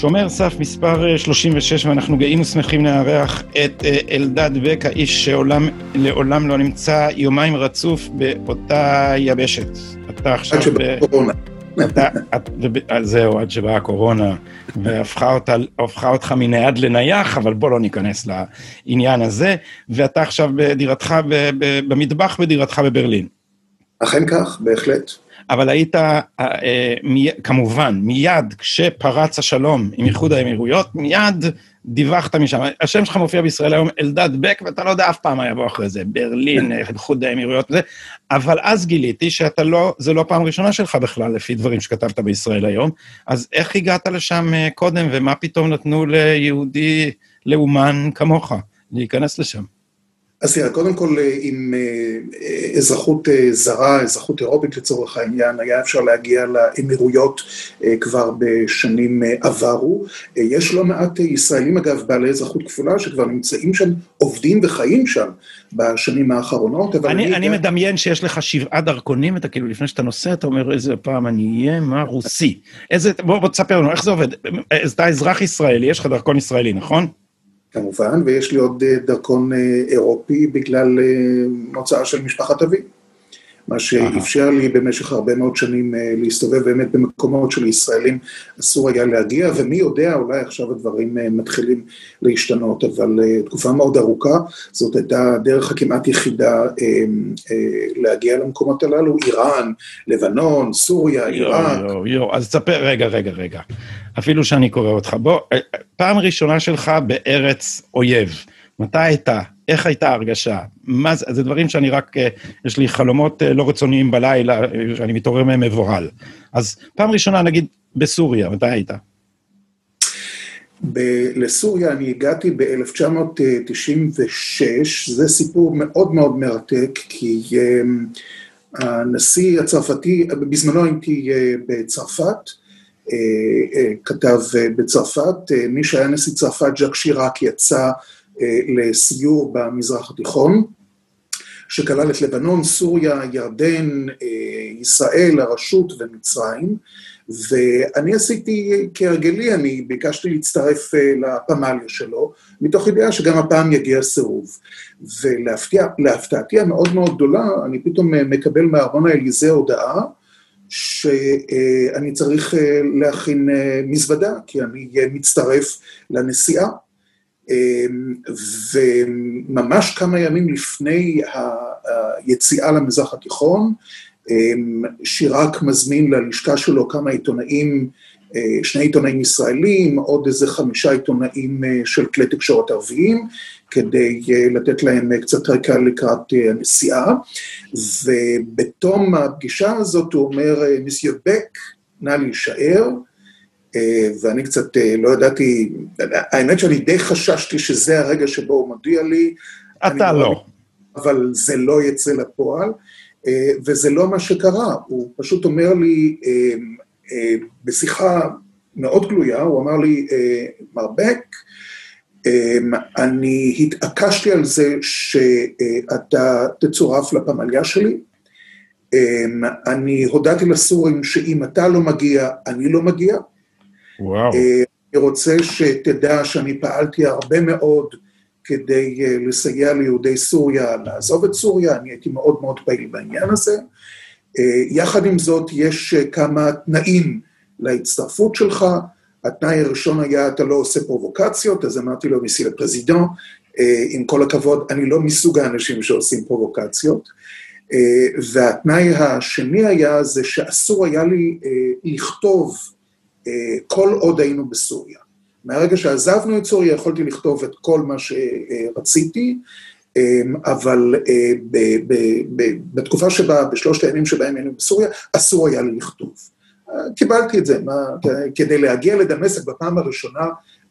שומר סף מספר 36, אה, ואנחנו גאים ושמחים לארח את אה, אלדד בק, האיש שלעולם לא נמצא יומיים רצוף באותה יבשת. אתה עכשיו... עד שבאה הקורונה. זהו, עד שבאה הקורונה, והפכה אותה, אותך מנייד לנייח, אבל בוא לא ניכנס לעניין הזה, ואתה עכשיו בדירתך, במטבח בדירתך בברלין. אכן כך, בהחלט. אבל היית, אה, אה, כמובן, מיד כשפרץ השלום עם איחוד האמירויות, מיד דיווחת משם. השם שלך מופיע בישראל היום, אלדד בק, ואתה לא יודע אף פעם מה יבוא אחרי זה, ברלין, איחוד האמירויות וזה, אבל אז גיליתי שאתה לא, זה לא פעם ראשונה שלך בכלל, לפי דברים שכתבת בישראל היום, אז איך הגעת לשם אה, קודם, ומה פתאום נתנו ליהודי לאומן כמוך להיכנס לשם? אז תראה, קודם כל אה, עם אה, אזרחות אה, זרה, אזרחות אירופית לצורך העניין, היה אפשר להגיע לאמירויות כבר בשנים עברו. יש לא מעט ישראלים אגב בעלי אזרחות כפולה שכבר נמצאים שם, עובדים וחיים שם בשנים האחרונות, אבל אני... אני, אני מדמיין שיש לך שבעה דרכונים, אתה כאילו לפני שאתה נוסע, אתה אומר איזה פעם אני אהיה, מה רוסי. איזה, בוא, בוא תספר לנו, איך זה עובד? אתה אזרח ישראלי, יש לך דרכון ישראלי, נכון? כמובן, ויש לי עוד אה, דרכון אה, אירופי בגלל אה, מוצאה של משפחת אבי. מה שאפשר לי במשך הרבה מאוד שנים להסתובב באמת במקומות שלישראלים אסור היה להגיע, ומי יודע, אולי עכשיו הדברים מתחילים להשתנות, אבל תקופה מאוד ארוכה, זאת הייתה הדרך הכמעט יחידה להגיע למקומות הללו, איראן, לבנון, סוריה, עיראק. יואו, יואו, אז תספר, רגע, רגע, רגע. אפילו שאני קורא אותך. בוא, אה, פעם ראשונה שלך בארץ אויב. מתי הייתה? איך הייתה ההרגשה? מה זה? זה דברים שאני רק, אה, יש לי חלומות אה, לא רצוניים בלילה, שאני מתעורר מהם מבוהל. אז פעם ראשונה, נגיד, בסוריה, מתי היית? ב- לסוריה אני הגעתי ב-1996, זה סיפור מאוד מאוד מרתק, כי הנשיא הצרפתי, בזמנו הייתי בצרפת, אה, אה, כתב אה, בצרפת, מי שהיה נשיא צרפת, ז'אק שיראק, יצא לסיור במזרח התיכון, שכלל את לבנון, סוריה, ירדן, ישראל, הרשות ומצרים, ואני עשיתי כהרגלי, אני ביקשתי להצטרף לפמליה שלו, מתוך ידיעה שגם הפעם יגיע סירוב. ולהפתעתי המאוד מאוד גדולה, אני פתאום מקבל מארמון האליזה הודעה, שאני צריך אה, להכין אה, מזוודה, כי אני מצטרף לנסיעה. אמ, וממש כמה ימים לפני היציאה למזרח התיכון, אמ, שיראק מזמין ללשכה שלו כמה עיתונאים, אה, שני עיתונאים ישראלים, עוד איזה חמישה עיתונאים של כלי תקשורת ערביים, כדי אה, לתת להם אה, קצת רקע לקראת אה, הנסיעה, ובתום הפגישה הזאת הוא אומר, מיסיו בק, נא להישאר, ואני קצת לא ידעתי, האמת שאני די חששתי שזה הרגע שבו הוא מודיע לי. אתה לא. לא. אבל זה לא יצא לפועל, וזה לא מה שקרה, הוא פשוט אומר לי, בשיחה מאוד גלויה, הוא אמר לי, מר בק, אני התעקשתי על זה שאתה תצורף לפמליה שלי. אני הודעתי לסורים שאם אתה לא מגיע, אני לא מגיע. וואו. אמ, אני רוצה שתדע שאני פעלתי הרבה מאוד כדי אה, לסייע ליהודי סוריה לעזוב את סוריה, אני הייתי מאוד מאוד פעיל בעניין הזה. אה, יחד עם זאת, יש אה, כמה תנאים להצטרפות שלך. התנאי הראשון היה, אתה לא עושה פרובוקציות, אז אמרתי לו, מיסי לפרזידון, אה, עם כל הכבוד, אני לא מסוג האנשים שעושים פרובוקציות. אה, והתנאי השני היה, זה שאסור היה לי אה, לכתוב כל עוד היינו בסוריה. מהרגע שעזבנו את סוריה יכולתי לכתוב את כל מה שרציתי, אבל בתקופה שבה, בשלושת הימים שבהם היינו בסוריה, אסור היה לי לכתוב. קיבלתי את זה, מה, כדי להגיע לדמשק בפעם הראשונה,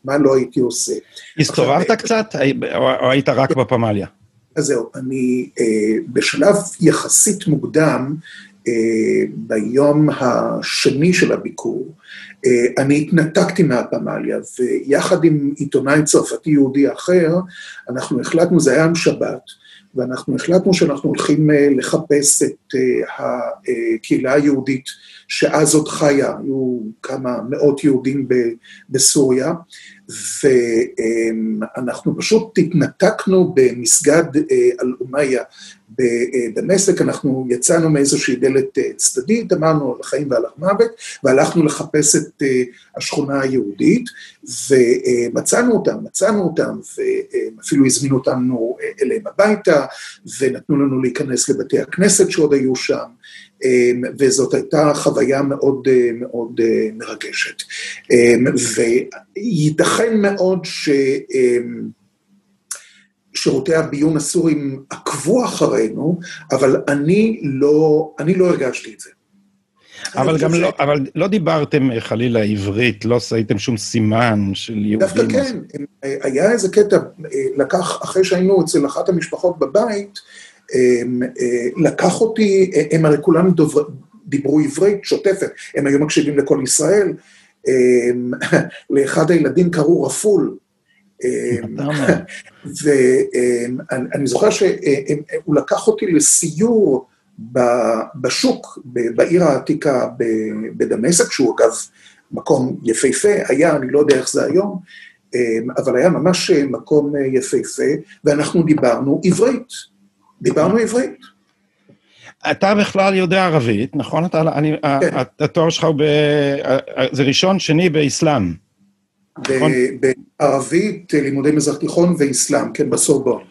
מה לא הייתי עושה. הסתובבת קצת, או היית רק בפמליה? אז זהו, אני אה, בשלב יחסית מוקדם, אה, ביום השני של הביקור, אני התנתקתי מהפמליה, ויחד עם עיתונאי צרפתי יהודי אחר, אנחנו החלטנו, זה היה עם שבת, ואנחנו החלטנו שאנחנו הולכים לחפש את הקהילה היהודית שאז עוד חיה, היו כמה מאות יהודים בסוריה, ואנחנו פשוט התנתקנו במסגד אל-אומיה בדמשק, אנחנו יצאנו מאיזושהי דלת צדדית, אמרנו על החיים ועל המוות, והלכנו לחפש את השכונה היהודית, ומצאנו אותם, מצאנו אותם, ואפילו הזמינו אותנו אליהם הביתה, ונתנו לנו להיכנס לבתי הכנסת שעוד היו שם. וזאת הייתה חוויה מאוד מאוד מרגשת. וייתכן מאוד ששירותי הביון הסורים עקבו אחרינו, אבל אני לא, אני לא הרגשתי את זה. אבל גם לא, אבל לא דיברתם חלילה עברית, לא עשיתם שום סימן של יהודים. דווקא כן, היה איזה קטע, לקח, אחרי שהיינו אצל אחת המשפחות בבית, לקח אותי, הם הרי כולם דובר, דיברו עברית שוטפת, הם היו מקשיבים לכל ישראל, לאחד הילדים קראו רפול. ואני זוכר שהוא לקח אותי לסיור בשוק, בעיר העתיקה בדמשק, שהוא אגב מקום יפהפה, היה, אני לא יודע איך זה היום, אבל היה ממש מקום יפהפה, ואנחנו דיברנו עברית. דיברנו עברית. אתה בכלל יודע ערבית, נכון? אתה, אני, כן. התואר שלך הוא ב... זה ראשון, שני באסלאם. נכון? בערבית, לימודי מזרח תיכון ואסלאם, כן, בסורבון.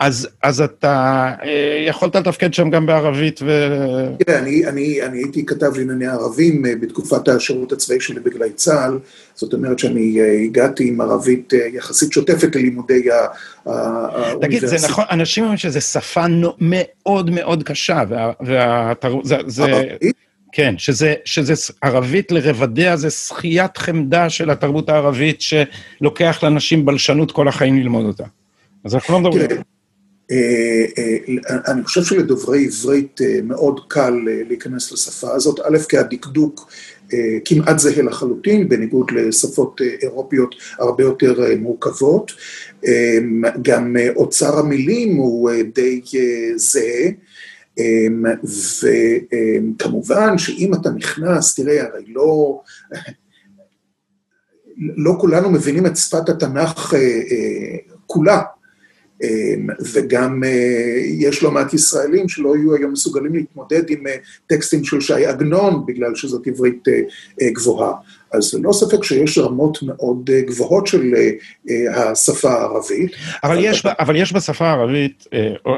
אז, אז אתה אה, יכולת לתפקד שם גם בערבית ו... תראה, אני, אני, אני הייתי כתב לענייני ערבים אה, בתקופת השירות הצבאי שלי בגלי צה"ל, זאת אומרת שאני אה, הגעתי עם ערבית יחסית שוטפת ללימודי האוניברסיטה. תגיד, זה נכון, אנשים אומרים שזו שפה מאוד מאוד קשה, והתרבות, זה... זה... כן, שזה, שזה ערבית לרבדיה, זה שחיית חמדה של התרבות הערבית, שלוקח לאנשים בלשנות כל החיים ללמוד אותה. אז אנחנו לא מדברים... אה, אה, אני חושב שלדוברי עברית אה, מאוד קל להיכנס לשפה הזאת, א', כי הדקדוק כמעט זהה לחלוטין, בניגוד לשפות אירופיות הרבה יותר מורכבות. גם אוצר המילים הוא די זהה. וכמובן שאם אתה נכנס, תראה, הרי לא, לא כולנו מבינים את שפת התנ"ך כולה. אמ, וגם אה, יש לא מעט ישראלים שלא יהיו היום מסוגלים להתמודד עם אה, טקסטים של ש"י עגנון, בגלל שזאת עברית אה, גבוהה. אז ללא ספק שיש רמות מאוד גבוהות של השפה הערבית. אבל, יש, אתה... אבל יש בשפה הערבית,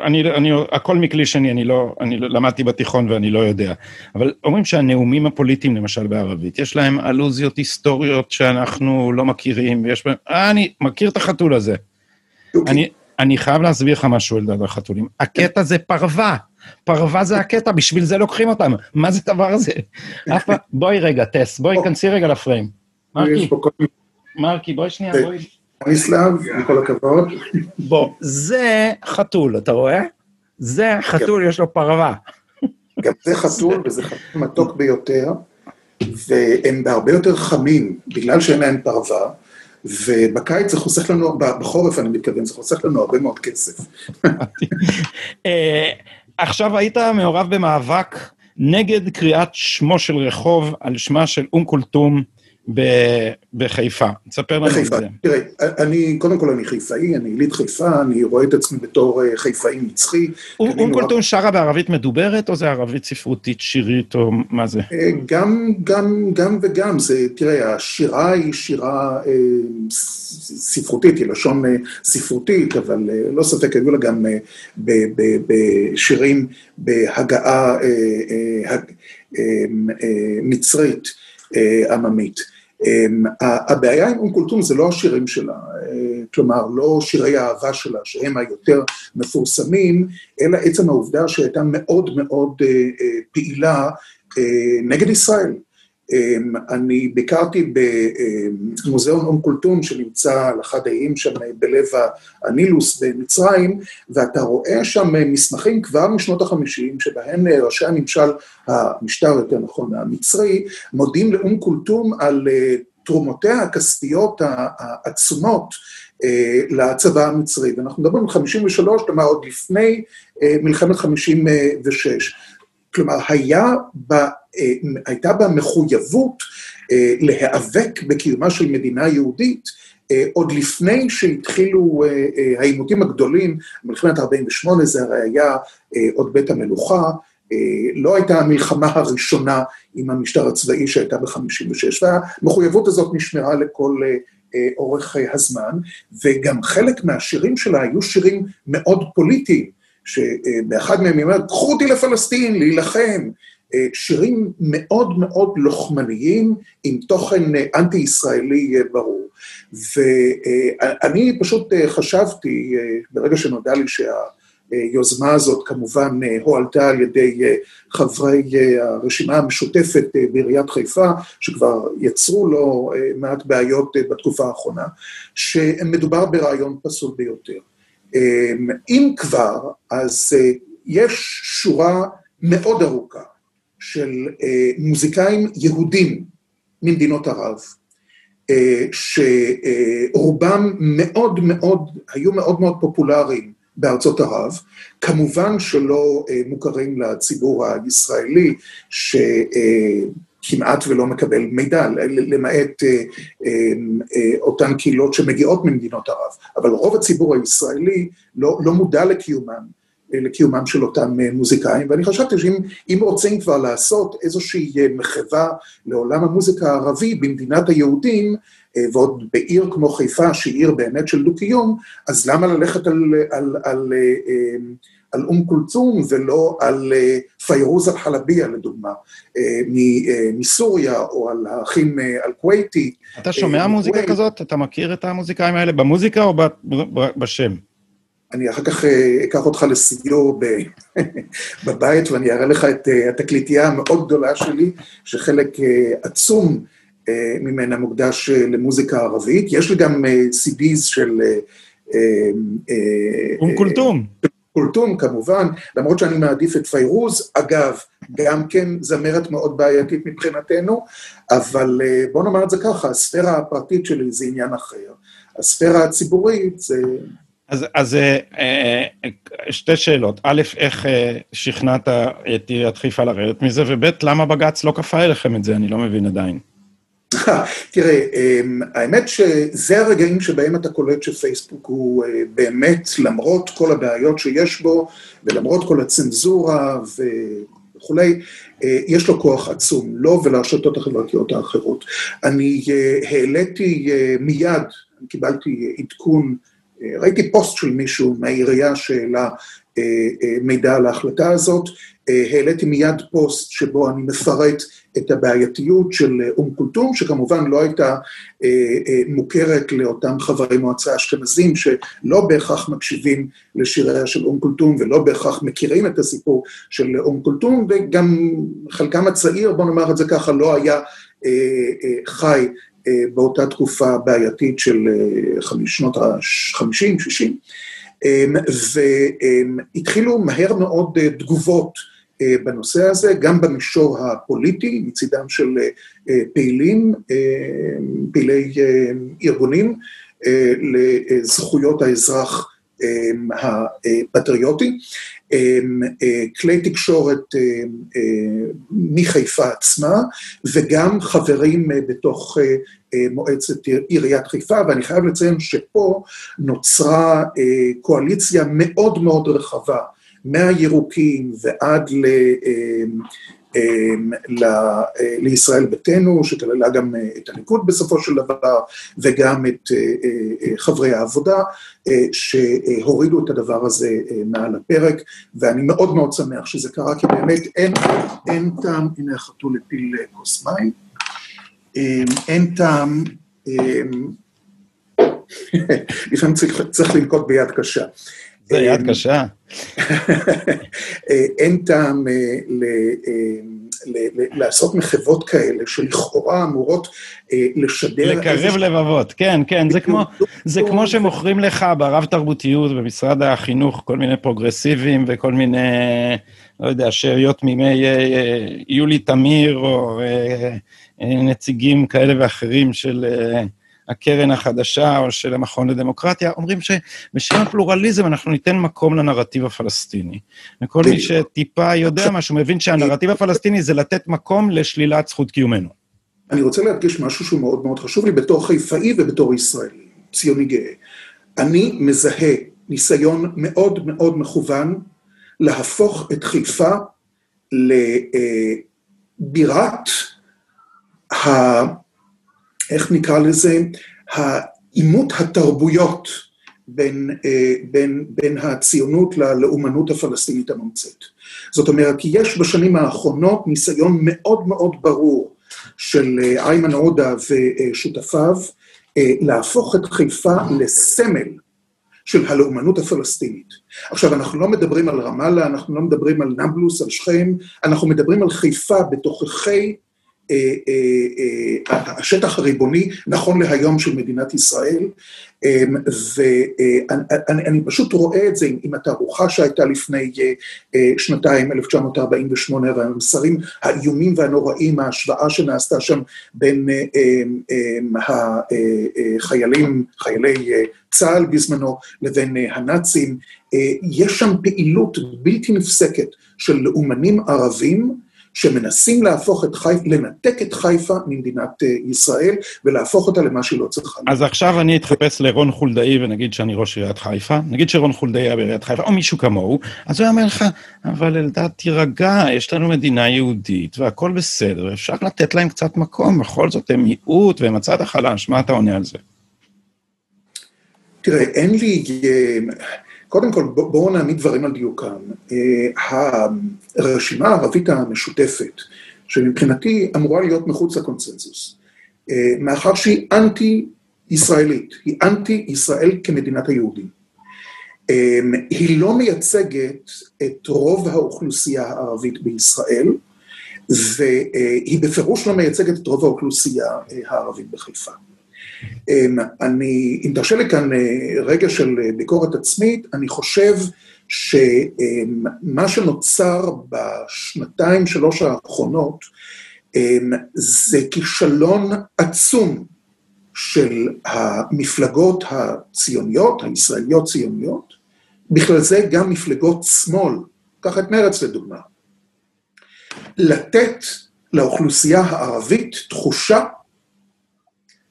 אני, אני, הכל מכלי שני, אני לא, אני למדתי בתיכון ואני לא יודע, אבל אומרים שהנאומים הפוליטיים, למשל בערבית, יש להם אלוזיות היסטוריות שאנחנו לא מכירים, ויש בהם, אני מכיר את החתול הזה. אוקיי. אני, אני חייב להסביר לך משהו, אלדד החתולים. הקטע זה פרווה. פרווה זה הקטע, בשביל זה לוקחים אותם. מה זה הדבר הזה? בואי רגע, טס, בואי, כנסי רגע לפריים. מרקי, מרקי, בואי שנייה, בואי. אני סלאב, עם כל הכבוד. בוא, זה חתול, אתה רואה? זה חתול, יש לו פרווה. גם זה חתול, וזה חתול מתוק ביותר, והם בהרבה יותר חמים, בגלל שאין להם פרווה. ובקיץ זה חוסך לנו, בחורף אני מתכוון, זה חוסך לנו הרבה מאוד כסף. עכשיו היית מעורב במאבק נגד קריאת שמו של רחוב על שמה של אום כולתום. בחיפה. תספר לנו את זה. תראה, אני, קודם כל אני חיפאי, אני יליד חיפה, אני רואה את עצמי בתור אה, חיפאי נצחי. אום כולתום שרה בערבית מדוברת, או זה ערבית ספרותית שירית, או מה זה? אה, גם, גם, גם וגם. זה, תראה, השירה היא שירה אה, ספרותית, היא לשון אה, ספרותית, אבל אה, לא ספק, היו לה גם בשירים בהגעה מצרית. עממית. אמ, הבעיה עם אום כולתום זה לא השירים שלה, אה, כלומר, לא שירי האהבה שלה, שהם היותר מפורסמים, אלא עצם העובדה שהייתה מאוד מאוד אה, פעילה נגד ישראל. אמ, אני ביקרתי במוזיאון אום כולתום שנמצא על אחד האיים שם בלב הנילוס במצרים, ואתה רואה שם מסמכים כבר משנות החמישים, שבהם ראשי הממשל, המשטר יותר נכון, המצרי, מודים לאום כולתום על תרומותיה הכספיות העצומות אה, לצבא המצרי. ואנחנו מדברים על 53, כלומר עוד לפני אה, מלחמת 56. כלומר, היה אה, הייתה בה מחויבות להיאבק בקיומה של מדינה יהודית, עוד לפני שהתחילו העימותים הגדולים, מלחמת 48' זה הרי היה עוד בית המלוכה, לא הייתה המלחמה הראשונה עם המשטר הצבאי שהייתה ב-56', והמחויבות הזאת נשמרה לכל אורך הזמן, וגם חלק מהשירים שלה היו שירים מאוד פוליטיים, שבאחד מהם היא אומרת, קחו אותי לפלסטין, להילחם. שירים מאוד מאוד לוחמניים, עם תוכן אנטי-ישראלי ברור. ואני פשוט חשבתי, ברגע שנודע לי שה... היוזמה הזאת כמובן אה, הועלתה על ידי אה, חברי אה, הרשימה המשותפת בעיריית חיפה, שכבר יצרו לו מעט בעיות בתקופה האחרונה, שמדובר ברעיון פסול ביותר. אם כבר, אז יש שורה מאוד ארוכה של מוזיקאים יהודים ממדינות ערב, שרובם מאוד מאוד, היו מאוד מאוד פופולריים בארצות ערב, כמובן שלא אה, מוכרים לציבור הישראלי, שכמעט ולא מקבל מידע, למעט אה, אה, אותן קהילות שמגיעות ממדינות ערב, אבל רוב הציבור הישראלי לא, לא מודע לקיומם. לקיומם של אותם מוזיקאים, ואני חשבתי שאם רוצים כבר לעשות איזושהי מחווה לעולם המוזיקה הערבי במדינת היהודים, אה, ועוד בעיר כמו חיפה, שהיא עיר באמת של דו-קיום, אז למה ללכת על, על, על, אה, על אום כולצום ולא על אה, פיירוז אל-חלביה, לדוגמה, מסוריה, או על האחים אל-כווייתי. אתה שומע מוזיקה כזאת? אתה מכיר את המוזיקאים האלה במוזיקה או בשם? אני אחר כך אקח אותך לסיור בבית ואני אראה לך את התקליטייה המאוד גדולה שלי, שחלק עצום אה, ממנה מוקדש אה, למוזיקה ערבית. יש לי גם CDs אה, של... אום כולתום. כולתום, כמובן, למרות שאני מעדיף את פיירוז. אגב, גם כן זמרת מאוד בעייתית מבחינתנו, אבל בוא נאמר את זה ככה, הספירה הפרטית שלי זה עניין אחר. הספירה הציבורית זה... אז, אז שתי שאלות. א', איך שכנעת את עיריית חיפה לרדת מזה, וב', למה בג"ץ לא כפה אליכם את זה? אני לא מבין עדיין. תראה, אמ, האמת שזה הרגעים שבהם אתה קולט שפייסבוק הוא אה, באמת, למרות כל הבעיות שיש בו, ולמרות כל הצנזורה וכולי, אה, יש לו כוח עצום, לו ולרשתות החברתיות האחרות. אני אה, העליתי מיד, קיבלתי עדכון, ראיתי פוסט של מישהו מהעירייה שהעלה מידע על ההחלטה הזאת, העליתי מיד פוסט שבו אני מפרט את הבעייתיות של אום כולתום, שכמובן לא הייתה אה, אה, מוכרת לאותם חברי מועצה אשכנזים, שלא בהכרח מקשיבים לשיריה של אום כולתום ולא בהכרח מכירים את הסיפור של אום כולתום, וגם חלקם הצעיר, בוא נאמר את זה ככה, לא היה אה, חי באותה תקופה בעייתית של שנות ה-50, 60, והתחילו מהר מאוד תגובות אה, בנושא הזה, גם במישור הפוליטי, מצידם של אה, פעילים, אה, פעילי ארגונים לזכויות האזרח הפטריוטי, כלי תקשורת מחיפה עצמה, וגם חברים בתוך מועצת עיריית חיפה, ואני חייב לציין שפה נוצרה קואליציה מאוד מאוד רחבה מהירוקים ועד אמ, אמ, ל, לישראל ביתנו, שכללה גם אה, את הליכוד בסופו של דבר, וגם את אה, אה, חברי העבודה, שהורידו את הדבר הזה מעל הפרק, ואני מאוד מאוד שמח שזה קרה, כי באמת אין, אין טעם, הנה החתול הפיל כוס מים, אמ, אין טעם, לפעמים צריך, צריך לנקוט ביד קשה. זה יד קשה. אין טעם אה, לעשות מחוות כאלה שלכאורה אמורות לשדר... לקרב לבבות, כן, כן, זה כמו, זה כמו שמוכרים לך ברב תרבותיות במשרד החינוך כל מיני פרוגרסיבים וכל מיני, לא יודע, שאריות מימי יולי תמיר או נציגים כאלה ואחרים של... הקרן החדשה או של המכון לדמוקרטיה, אומרים שבשם הפלורליזם אנחנו ניתן מקום לנרטיב הפלסטיני. וכל מי שטיפה יודע משהו, מבין שהנרטיב הפלסטיני זה לתת מקום לשלילת זכות קיומנו. אני רוצה להדגיש משהו שהוא מאוד מאוד חשוב לי בתור חיפאי ובתור ישראלי, ציוני גאה. אני מזהה ניסיון מאוד מאוד מכוון להפוך את חיפה לבירת ה... איך נקרא לזה, העימות התרבויות בין, אה, בין, בין הציונות ללאומנות הפלסטינית הממצאת. זאת אומרת, כי יש בשנים האחרונות ניסיון מאוד מאוד ברור של אה, איימן עודה ושותפיו אה, להפוך את חיפה לסמל של הלאומנות הפלסטינית. עכשיו, אנחנו לא מדברים על רמאללה, אנחנו לא מדברים על נבלוס, על שכם, אנחנו מדברים על חיפה בתוככי השטח הריבוני, נכון להיום של מדינת ישראל, ואני פשוט רואה את זה עם התערוכה שהייתה לפני שנתיים, 1948, והמסרים האיומים והנוראים, ההשוואה שנעשתה שם בין החיילים, חיילי צה"ל בזמנו, לבין הנאצים, יש שם פעילות בלתי נפסקת של לאומנים ערבים, שמנסים להפוך את חיפה, לנתק את חיפה ממדינת אה, ישראל ולהפוך אותה למה שהיא לא צריכה. אז עכשיו אני אתחפש לרון חולדאי ונגיד שאני ראש עיריית חיפה, נגיד שרון חולדאי היה בעיריית חיפה, או מישהו כמוהו, אז הוא אומר לך, אבל אלדד, תירגע, יש לנו מדינה יהודית והכל בסדר, אפשר לתת להם קצת מקום, בכל זאת הם מיעוט והם הצד החלש, מה אתה עונה על זה? תראה, אין לי... קודם כל, בואו נעמיד דברים על דיוקם. אה, הרשימה הערבית המשותפת, שמבחינתי אמורה להיות מחוץ לקונצנזוס, אה, מאחר שהיא אנטי-ישראלית, היא אנטי-ישראל כמדינת היהודים. אה, היא לא מייצגת את רוב האוכלוסייה הערבית בישראל, והיא בפירוש לא מייצגת את רוב האוכלוסייה הערבית בחיפה. אמ, אני, אם תרשה לי כאן אה, רגע של אה, ביקורת עצמית, אני חושב שמה שנוצר בשנתיים, שלוש האחרונות, אמ, זה כישלון עצום של המפלגות הציוניות, הישראליות ציוניות, בכלל זה גם מפלגות שמאל, קח את מרץ לדוגמה, לתת לאוכלוסייה הערבית תחושה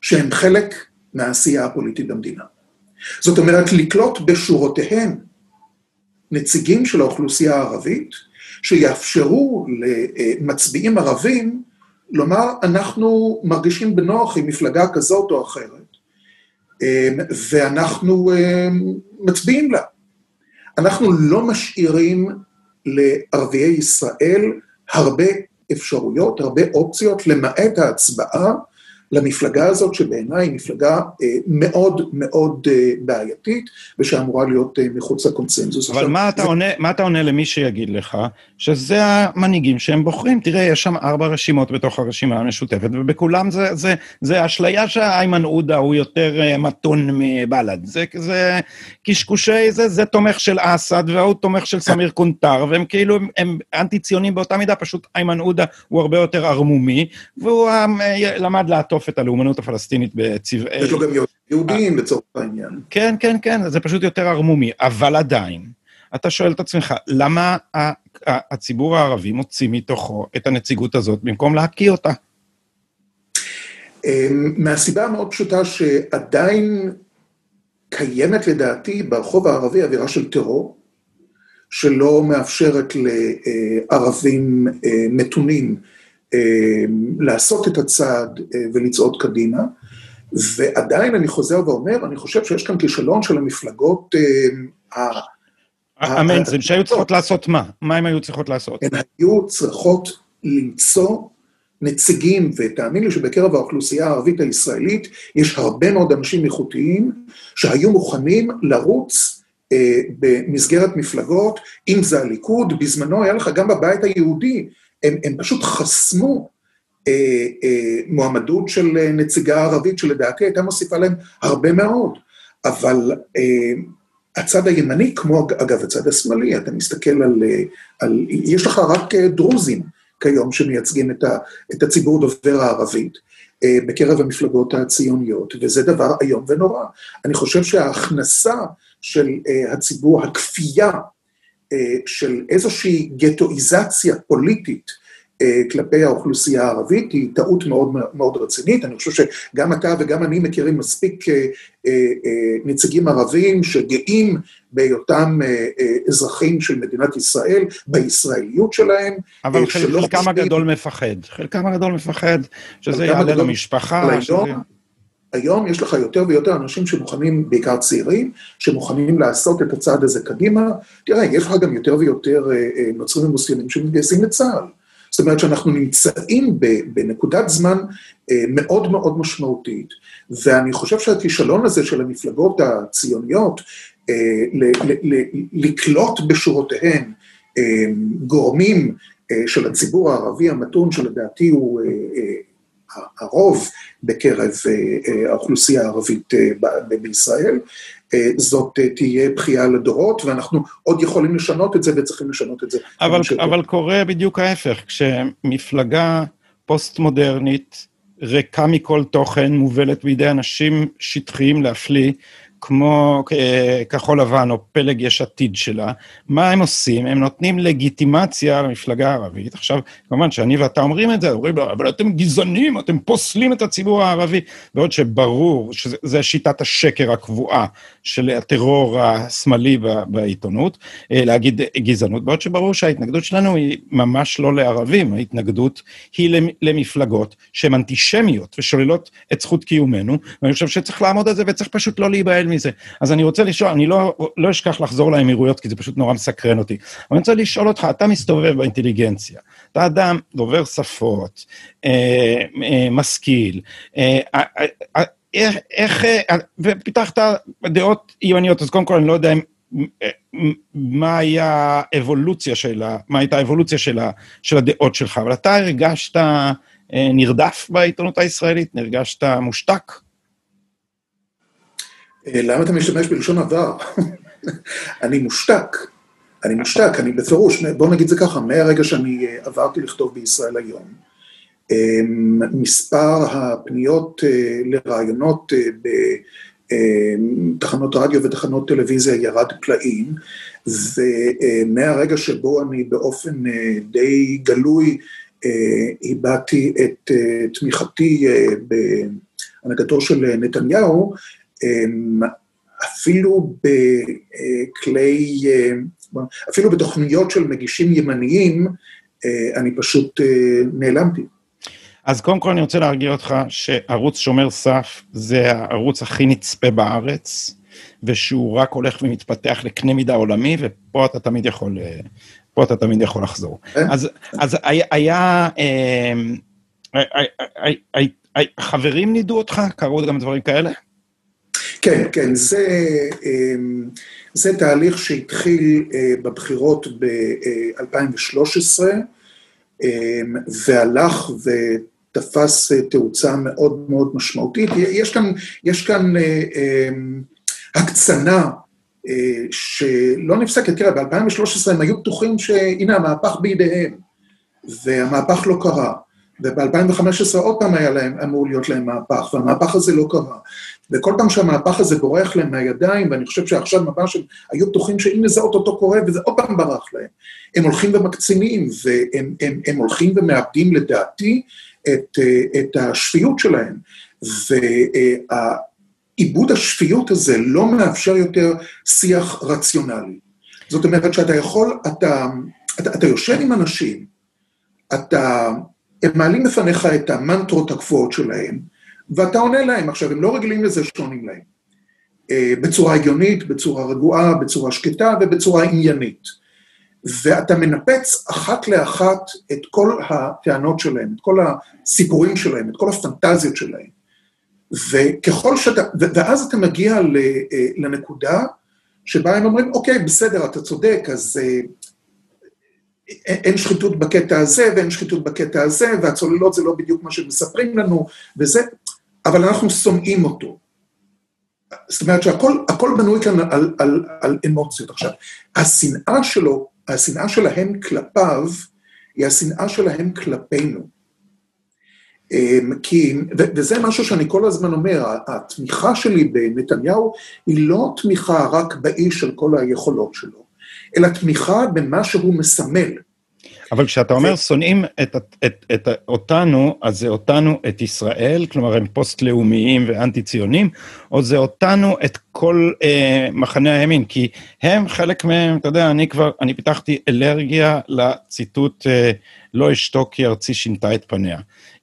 שהם חלק מהעשייה הפוליטית במדינה. זאת אומרת, לקלוט בשורותיהם נציגים של האוכלוסייה הערבית, שיאפשרו למצביעים ערבים לומר, אנחנו מרגישים בנוח עם מפלגה כזאת או אחרת, ואנחנו מצביעים לה. אנחנו לא משאירים לערביי ישראל הרבה אפשרויות, הרבה אופציות, למעט ההצבעה למפלגה הזאת, שבעיניי היא מפלגה אה, מאוד מאוד אה, בעייתית, ושאמורה להיות אה, מחוץ לקונצנזוס. אבל עכשיו, מה, אתה זה... עונה, מה אתה עונה למי שיגיד לך שזה המנהיגים שהם בוחרים? תראה, יש שם ארבע רשימות בתוך הרשימה המשותפת, ובכולם זה, זה, זה אשליה שאיימן עודה הוא יותר מתון מבל"ד. זה, זה קשקושי, זה, זה תומך של אסד, והוא תומך של סמיר קונטר, והם כאילו, הם, הם אנטי-ציונים באותה מידה, פשוט איימן עודה הוא הרבה יותר ערמומי, והוא למד לעטוף. לתקוף את הלאומנות הפלסטינית בצבעי... יש לו גם יהודים לצורך העניין. כן, כן, כן, זה פשוט יותר ערמומי, אבל עדיין, אתה שואל את עצמך, למה הציבור הערבי מוציא מתוכו את הנציגות הזאת במקום להקיא אותה? אמ, מהסיבה המאוד פשוטה שעדיין קיימת לדעתי ברחוב הערבי אווירה של טרור, שלא מאפשרת לערבים אה, מתונים אה, לעשות את הצעד אה, ולצעוד קדימה, ועדיין אני חוזר ואומר, אני חושב שיש כאן כישלון של המפלגות אה, המיינסטרים, שהיו צריכות לעשות מה? מה הן היו צריכות לעשות? הן היו צריכות למצוא נציגים, ותאמין לי שבקרב האוכלוסייה הערבית הישראלית יש הרבה מאוד אנשים איכותיים שהיו מוכנים לרוץ אה, במסגרת מפלגות, אם זה הליכוד, בזמנו היה לך גם בבית היהודי הם, הם פשוט חסמו אה, אה, מועמדות של אה, נציגה ערבית, שלדעתי הייתה מוסיפה להם הרבה מאוד, אבל אה, הצד הימני, כמו אגב הצד השמאלי, אתה מסתכל על, אה, על... יש לך רק אה, דרוזים כיום שמייצגים את, ה, את הציבור דובר הערבית. אה, בקרב המפלגות הציוניות, וזה דבר איום ונורא. אני חושב שההכנסה של הציבור, הכפייה של איזושהי גטואיזציה פוליטית אה, כלפי האוכלוסייה הערבית, היא טעות מאוד מאוד רצינית. אני חושב שגם אתה וגם אני מכירים מספיק אה, אה, נציגים ערבים שגאים בהיותם אזרחים של מדינת ישראל, בישראליות שלהם. אבל חלקם הגדול מפחד, חלקם הגדול מפחד שזה יעלה למשפחה. היום יש לך יותר ויותר אנשים שמוכנים, בעיקר צעירים, שמוכנים לעשות את הצעד הזה קדימה. תראה, יש לך גם יותר ויותר נוצרים ומוסלמים שמתגייסים לצה"ל. זאת אומרת שאנחנו נמצאים בנקודת זמן אה, מאוד מאוד משמעותית, ואני חושב שהכישלון הזה של המפלגות הציוניות אה, לקלוט בשורותיהן אה, גורמים של הציבור הערבי המתון, שלדעתי הוא הרוב בקרב האוכלוסייה הערבית בישראל, זאת תהיה בכייה לדורות, ואנחנו עוד יכולים לשנות את זה וצריכים לשנות את זה. אבל, אבל קורה בדיוק ההפך, כשמפלגה פוסט-מודרנית, ריקה מכל תוכן, מובלת בידי אנשים שטחיים להפליא, כמו אה, כחול לבן או פלג יש עתיד שלה, מה הם עושים? הם נותנים לגיטימציה למפלגה הערבית. עכשיו, כמובן שאני ואתה אומרים את זה, אומרים לו, אבל אתם גזענים, אתם פוסלים את הציבור הערבי, בעוד שברור שזה שיטת השקר הקבועה של הטרור השמאלי בעיתונות, אה, להגיד גזענות, בעוד שברור שההתנגדות שלנו היא ממש לא לערבים, ההתנגדות היא למפלגות שהן אנטישמיות ושוללות את זכות קיומנו, ואני חושב שצריך לעמוד על זה וצריך פשוט לא להיבהל מזה. אז אני רוצה לשאול, אני לא, לא אשכח לחזור לאמירויות, כי זה פשוט נורא מסקרן אותי. אבל אני רוצה לשאול אותך, אתה מסתובב באינטליגנציה, אתה אדם דובר שפות, אה, אה, משכיל, אה, אה, אה, איך, איך, אה, ופיתחת דעות ימניות, אז קודם כל אני לא יודע אם... מה היה האבולוציה שלה, מה הייתה האבולוציה שלה, של הדעות שלך, אבל אתה הרגשת אה, נרדף בעיתונות הישראלית, הרגשת מושתק? אה, למה אתה משתמש בלשון עבר? אני מושתק. אני מושתק, אני בפירוש, בואו נגיד זה ככה, מהרגע שאני אה, עברתי לכתוב בישראל היום, אמ, מספר הפניות אה, לרעיונות בתחנות רדיו ותחנות טלוויזיה ירד פלאים, ומהרגע שבו אני באופן די גלוי הבעתי את תמיכתי בהנהגתו של נתניהו, אפילו בכלי, אפילו בתוכניות של מגישים ימניים, אני פשוט נעלמתי. אז קודם כל אני רוצה להרגיע אותך שערוץ שומר סף זה הערוץ הכי נצפה בארץ, ושהוא רק הולך ומתפתח לקנה מידה עולמי, ופה אתה תמיד יכול, פה אתה תמיד יכול לחזור. אז, אז היה, חברים נידו אותך? קרו גם דברים כאלה? כן, כן, זה, אמ, זה תהליך שהתחיל אה, בבחירות ב-2013, אמ, והלך ותפס אה, תאוצה מאוד מאוד משמעותית. יש כאן, יש כאן אה, אמ, הקצנה שלא נפסקת. תראה, ב-2013 הם היו בטוחים שהנה המהפך בידיהם, והמהפך לא קרה. וב-2015 עוד פעם היה להם, אמור להיות להם מהפך, והמהפך הזה לא קרה. וכל פעם שהמהפך הזה בורח להם מהידיים, ואני חושב שעכשיו ממש הם היו בטוחים שהנה זה אוטוטו קורה, וזה עוד פעם ברח להם. הם הולכים ומקצינים, והם הם, הם הולכים ומאבדים לדעתי את, את השפיות שלהם. ועיבוד השפיות הזה לא מאפשר יותר שיח רציונלי. זאת אומרת שאתה יכול, אתה, אתה, אתה יושב עם אנשים, אתה, הם מעלים בפניך את המנטרות הקבועות שלהם, ואתה עונה להם. עכשיו, הם לא רגילים לזה שעונים להם. אה, בצורה הגיונית, בצורה רגועה, בצורה שקטה ובצורה עניינית. ואתה מנפץ אחת לאחת את כל הטענות שלהם, את כל הסיפורים שלהם, את כל הפנטזיות שלהם. וככל שאתה, ואז אתה מגיע אה, לנקודה שבה הם אומרים, אוקיי, בסדר, אתה צודק, אז אה, אין שחיתות בקטע הזה ואין שחיתות בקטע הזה, והצוללות זה לא בדיוק מה שמספרים לנו, וזה, אבל אנחנו שונאים אותו. זאת אומרת שהכל בנוי כאן על, על, על אמוציות. עכשיו, השנאה שלו, השנאה שלהם כלפיו, היא השנאה שלהם כלפינו. אמ, כי, וזה משהו שאני כל הזמן אומר, התמיכה שלי בנתניהו היא לא תמיכה רק באיש על כל היכולות שלו, אלא תמיכה במה שהוא מסמל. אבל כשאתה אומר שונאים את, את, את, את אותנו, אז זה אותנו, את ישראל, כלומר הם פוסט-לאומיים ואנטי-ציונים, או זה אותנו, את כל אה, מחנה הימין, כי הם חלק מהם, אתה יודע, אני כבר, אני פיתחתי אלרגיה לציטוט אה, לא אשתוק כי ארצי שינתה את פניה.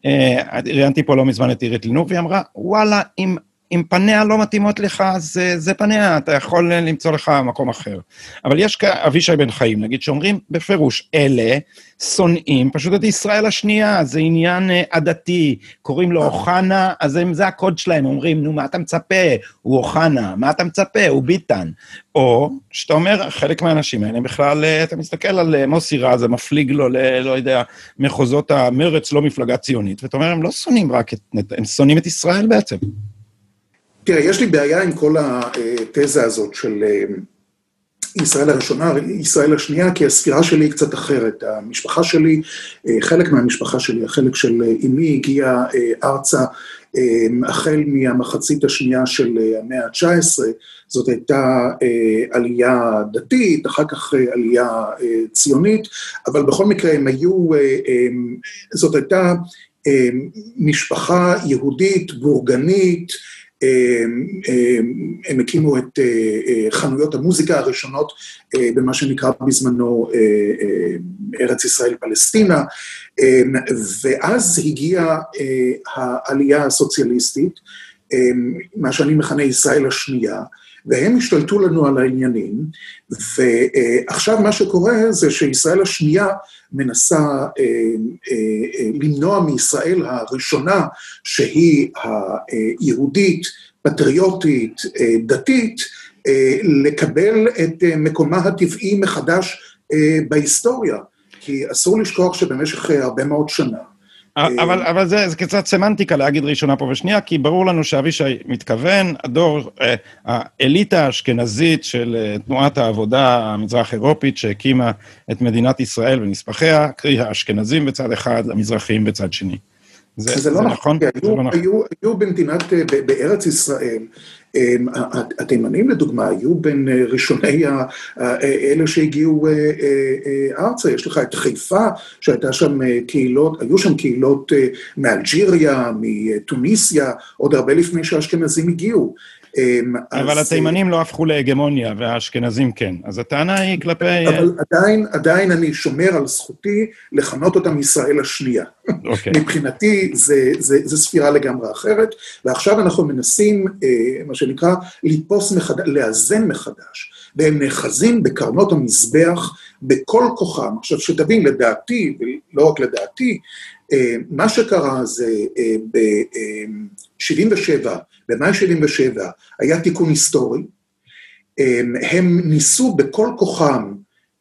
אה, ראיינתי פה לא מזמן את עירית לינור, והיא אמרה, וואלה, אם אם פניה לא מתאימות לך, זה, זה פניה, אתה יכול למצוא לך מקום אחר. אבל יש אבישי בן חיים, נגיד, שאומרים בפירוש, אלה שונאים פשוט את ישראל השנייה, זה עניין אה, עדתי, קוראים לו אוחנה, אז הם, זה הקוד שלהם, אומרים, נו, מה אתה מצפה? הוא אוחנה, מה אתה מצפה? הוא ביטן. או שאתה אומר, חלק מהאנשים האלה בכלל, אה, אתה מסתכל על אה, מוסי רז, זה מפליג לו. לא יודע, מחוזות המרץ, לא מפלגה ציונית, ואתה אומר, הם לא שונאים רק את, הם שונאים את ישראל בעצם. תראה, יש לי בעיה עם כל התזה הזאת של אה, ישראל הראשונה, ישראל השנייה, כי הספירה שלי היא קצת אחרת. המשפחה שלי, אה, חלק מהמשפחה שלי, החלק של אה, אמי, הגיע ארצה החל מהמחצית השנייה של המאה ה-19, זאת הייתה עלייה דתית, אחר כך עלייה ציונית, אבל בכל מקרה הם היו, זאת הייתה משפחה יהודית, בורגנית, הם הקימו את אה, אה, חנויות המוזיקה הראשונות אה, במה שנקרא בזמנו ארץ ישראל פלסטינה, ואז הגיעה העלייה הסוציאליסטית, מה שאני מכנה ישראל השנייה, והם השתלטו לנו על העניינים, ועכשיו מה שקורה זה שישראל השנייה מנסה אה, אה, אה, למנוע מישראל הראשונה, שהיא היהודית, פטריוטית, דתית, לקבל את מקומה הטבעי מחדש בהיסטוריה. כי אסור לשכוח שבמשך הרבה מאוד שנה, אבל, אבל זה, זה קצת סמנטיקה להגיד ראשונה פה ושנייה, כי ברור לנו שאבישי מתכוון, הדור, אה, האליטה האשכנזית של אה, תנועת העבודה המזרח-אירופית שהקימה את מדינת ישראל ונספחיה, קרי האשכנזים בצד אחד, המזרחים בצד שני. זה, זה, זה לא נכון, היו, זה לא נכון. היו, היו במדינת, אה, בארץ ישראל, התימנים לדוגמה היו בין אה, ראשוני אלה שהגיעו אה, ארצה, יש לך את חיפה, שהייתה שם קהילות, היו שם קהילות מאלג'יריה, מתוניסיה, עוד הרבה לפני שהאשכנזים הגיעו. אמ, אבל אז... התימנים לא הפכו להגמוניה, והאשכנזים כן. אז הטענה היא כלפי... אבל עדיין, עדיין אני שומר על זכותי לכנות אותם ישראל השנייה. Okay. אוקיי. מבחינתי זה, זה, זה ספירה לגמרי אחרת, ועכשיו אנחנו מנסים, אה, מה שנקרא, לתפוס מחדש, לאזן מחדש, והם נאחזים בקרנות המזבח בכל כוחם. עכשיו, שתבין, לדעתי, ולא רק לדעתי, אה, מה שקרה זה אה, ב-77', במאי 77' היה תיקון היסטורי, אמ, הם ניסו בכל כוחם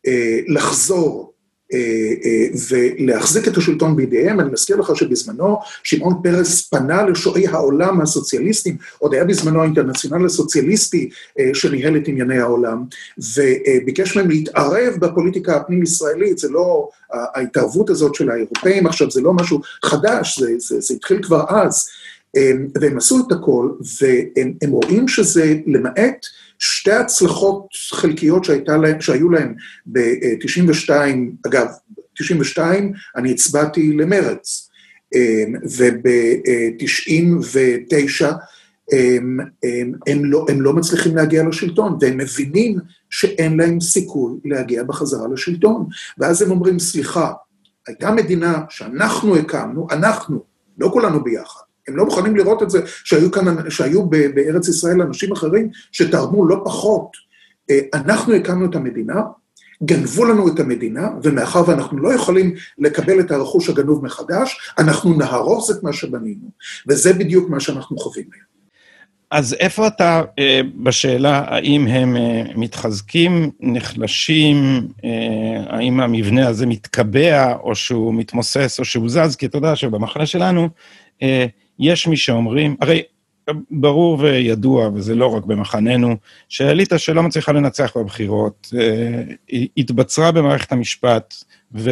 אה, לחזור אה, אה, ולהחזיק את השלטון בידיהם. אני מזכיר לך שבזמנו שמעון פרס פנה לשועי העולם הסוציאליסטים, עוד היה בזמנו האינטרנציונל הסוציאליסטי שניהל את ענייני העולם, וביקש מהם להתערב בפוליטיקה הפנים-ישראלית, זה לא, ההתערבות הזאת של האירופאים עכשיו זה לא משהו חדש, זה, זה, זה התחיל כבר אז. והם עשו את הכל, והם רואים שזה למעט שתי הצלחות חלקיות להם, שהיו להם ב-92, אגב, 92 אני הצבעתי למרץ, וב-99 הם, הם, הם, לא, הם לא מצליחים להגיע לשלטון, והם מבינים שאין להם סיכוי להגיע בחזרה לשלטון. ואז הם אומרים, סליחה, הייתה מדינה שאנחנו הקמנו, אנחנו, לא כולנו ביחד, הם לא מוכנים לראות את זה, שהיו כאן, שהיו בארץ ישראל אנשים אחרים שתרמו לא פחות. אה, אנחנו הקמנו את המדינה, גנבו לנו את המדינה, ומאחר ואנחנו לא יכולים לקבל את הרכוש הגנוב מחדש, אנחנו נהרוס את מה שבנינו. וזה בדיוק מה שאנחנו חווים היום. אז איפה אתה אה, בשאלה האם הם אה, מתחזקים, נחלשים, האם המבנה הזה מתקבע, או שהוא מתמוסס, או שהוא זז? כי אתה יודע שבמחנה שלנו יש מי שאומרים, הרי ברור וידוע, וזה לא רק במחננו, שהאליטה שלא מצליחה לנצח בבחירות, אה, התבצרה במערכת המשפט, ו...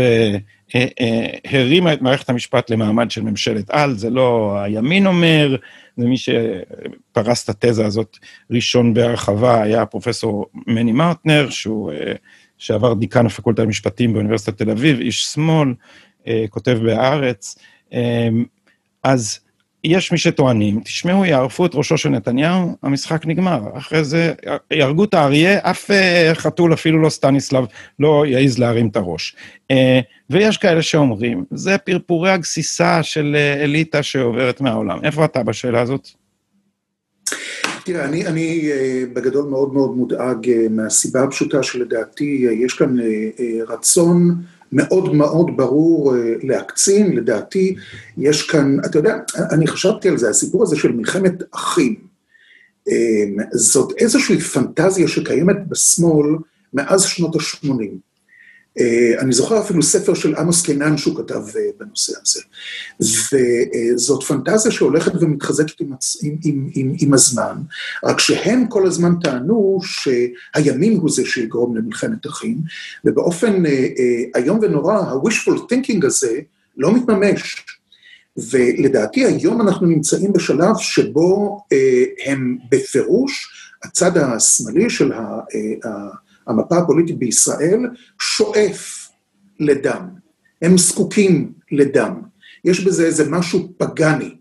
הרימה את מערכת המשפט למעמד של ממשלת על, זה לא הימין אומר, זה מי שפרס את התזה הזאת ראשון בהרחבה, היה פרופסור מני מרטנר, שהוא, אה, שעבר דיקן הפקולטה למשפטים באוניברסיטת תל אביב, איש שמאל, אה, כותב בהארץ. אה, אז יש מי שטוענים, תשמעו, יערפו את ראשו של נתניהו, המשחק נגמר. אחרי זה יהרגו את האריה, אף חתול, אפילו לא סטניסלב, לא יעז להרים את הראש. ויש כאלה שאומרים, זה פרפורי הגסיסה של אליטה שעוברת מהעולם. איפה אתה בשאלה הזאת? תראה, אני, אני בגדול מאוד מאוד מודאג מהסיבה הפשוטה שלדעתי יש כאן רצון מאוד מאוד ברור להקצין, לדעתי יש כאן, אתה יודע, אני חשבתי על זה, הסיפור הזה של מלחמת אחים, זאת איזושהי פנטזיה שקיימת בשמאל מאז שנות ה-80. אה, אני זוכר אפילו ספר של עמוס קינן שהוא כתב אה, בנושא הזה. וזאת פנטזיה שהולכת ומתחזקת עם, עם, עם, עם, עם הזמן, רק שהם כל הזמן טענו שהימין הוא זה שיגרום למלחמת אחים, ובאופן אה, איום ונורא, ה-wishful thinking הזה לא מתממש. ולדעתי היום אנחנו נמצאים בשלב שבו הם בפירוש, הצד השמאלי של ה... המפה הפוליטית בישראל שואף לדם. הם זקוקים לדם. יש בזה איזה משהו פגאני.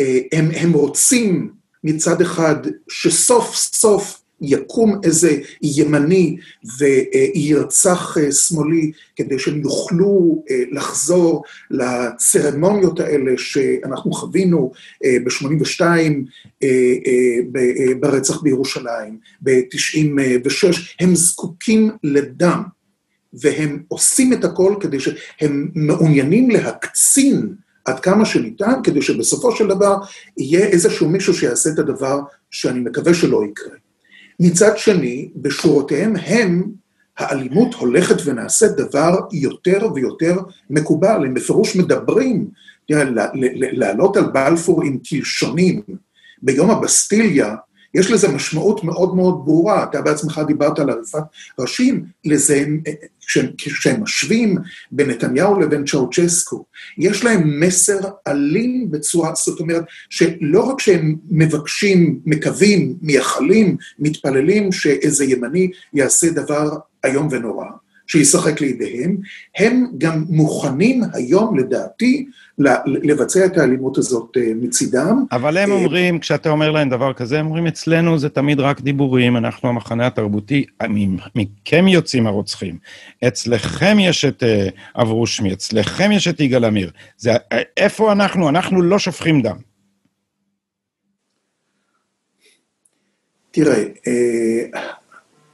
אה, הם, הם רוצים מצד אחד שסוף סוף יקום איזה ימני וירצח אה, שמאלי כדי שהם יוכלו אה, לחזור לצרמוניות האלה שאנחנו חווינו אה, ב-82 ברצח בירושלים, ב-96, הם זקוקים לדם והם עושים את הכל כדי שהם מעוניינים להקצין עד כמה שניתן, כדי שבסופו של דבר יהיה איזשהו מישהו שיעשה את הדבר שאני מקווה שלא יקרה. מצד שני, בשורותיהם הם, האלימות הולכת ונעשית דבר יותר ויותר מקובל. הם בפירוש מדברים, לעלות על בלפור עם קלשונים ביום הבסטיליה, יש לזה משמעות מאוד מאוד ברורה. אתה בעצמך דיברת על עריפת ראשים, לזה הם, כשהם משווים בין נתניהו לבין צ'אוצ'סקו, יש להם מסר אלים בצורה, זאת אומרת, שלא רק שהם מבקשים, מקווים, מייחלים, מתפללים שאיזה ימני יעשה דבר איום ונורא, שישחק לידיהם, הם גם מוכנים היום, לדעתי, לבצע את האלימות הזאת אה, מצידם. אבל הם אה, אומרים, כשאתה אומר להם דבר כזה, הם אומרים, אצלנו זה תמיד רק דיבורים, אנחנו המחנה התרבותי, מכם יוצאים הרוצחים. אצלכם יש את אה, אברו שמי, אצלכם יש את יגאל עמיר. זה, איפה אנחנו? אנחנו לא שופכים דם. תראה,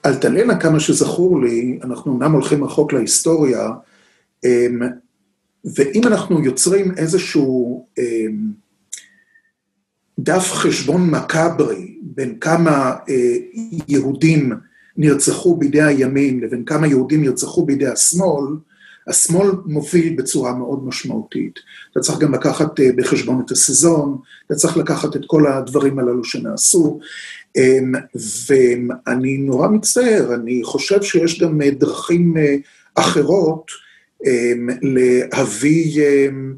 אלטלנה, כמה שזכור לי, אנחנו אומנם הולכים רחוק להיסטוריה, אמ, ואם אנחנו יוצרים איזשהו אמ, דף חשבון מקאברי בין כמה אה, יהודים נרצחו בידי הימין לבין כמה יהודים נרצחו בידי השמאל, השמאל מוביל בצורה מאוד משמעותית. אתה צריך גם לקחת אה, בחשבון את הסזון, אתה צריך לקחת את כל הדברים הללו שנעשו, ואני נורא מצטער, אני חושב שיש גם אה, דרכים אה, אחרות אמ, להביא אמ,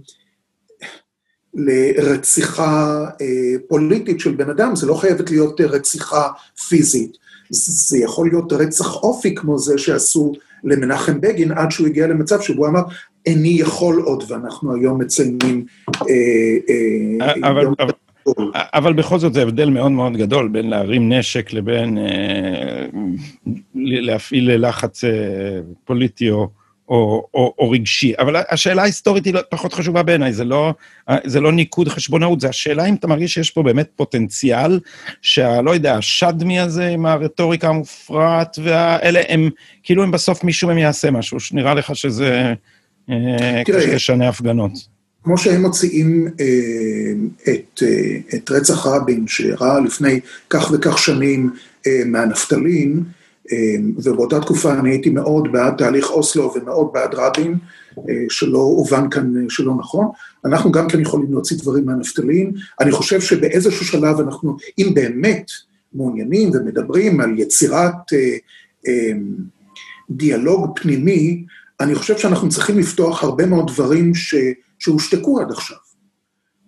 לרציחה פוליטית של בן אדם, זה לא חייבת להיות רציחה פיזית, זה יכול להיות רצח אופי כמו זה שעשו למנחם בגין, עד שהוא הגיע למצב שבו אמר, איני יכול עוד, ואנחנו היום מציינים... אה, אה, אבל, אבל, אבל בכל זאת זה הבדל מאוד מאוד גדול בין להרים נשק לבין אה, להפעיל לחץ אה, פוליטי או... או, או, או רגשי. אבל השאלה ההיסטורית היא לא, פחות חשובה בעיניי, זה, לא, זה לא ניקוד חשבונאות, זה השאלה אם אתה מרגיש שיש פה באמת פוטנציאל, שהלא יודע, השדמי הזה עם הרטוריקה המופרעת, והאלה הם, כאילו הם בסוף מישהו מהם יעשה משהו, שנראה לך שזה אה, קשה לשנה הפגנות. כמו שהם מוציאים אה, את, אה, את רצח רבין, שראה לפני כך וכך שנים אה, מהנפטלין, ובאותה תקופה אני הייתי מאוד בעד תהליך אוסלו ומאוד בעד רבין, שלא הובן כאן שלא נכון. אנחנו גם כן יכולים להוציא דברים מהנפטלין. אני חושב שבאיזשהו שלב אנחנו, אם באמת מעוניינים ומדברים על יצירת אה, אה, דיאלוג פנימי, אני חושב שאנחנו צריכים לפתוח הרבה מאוד דברים ש, שהושתקו עד עכשיו.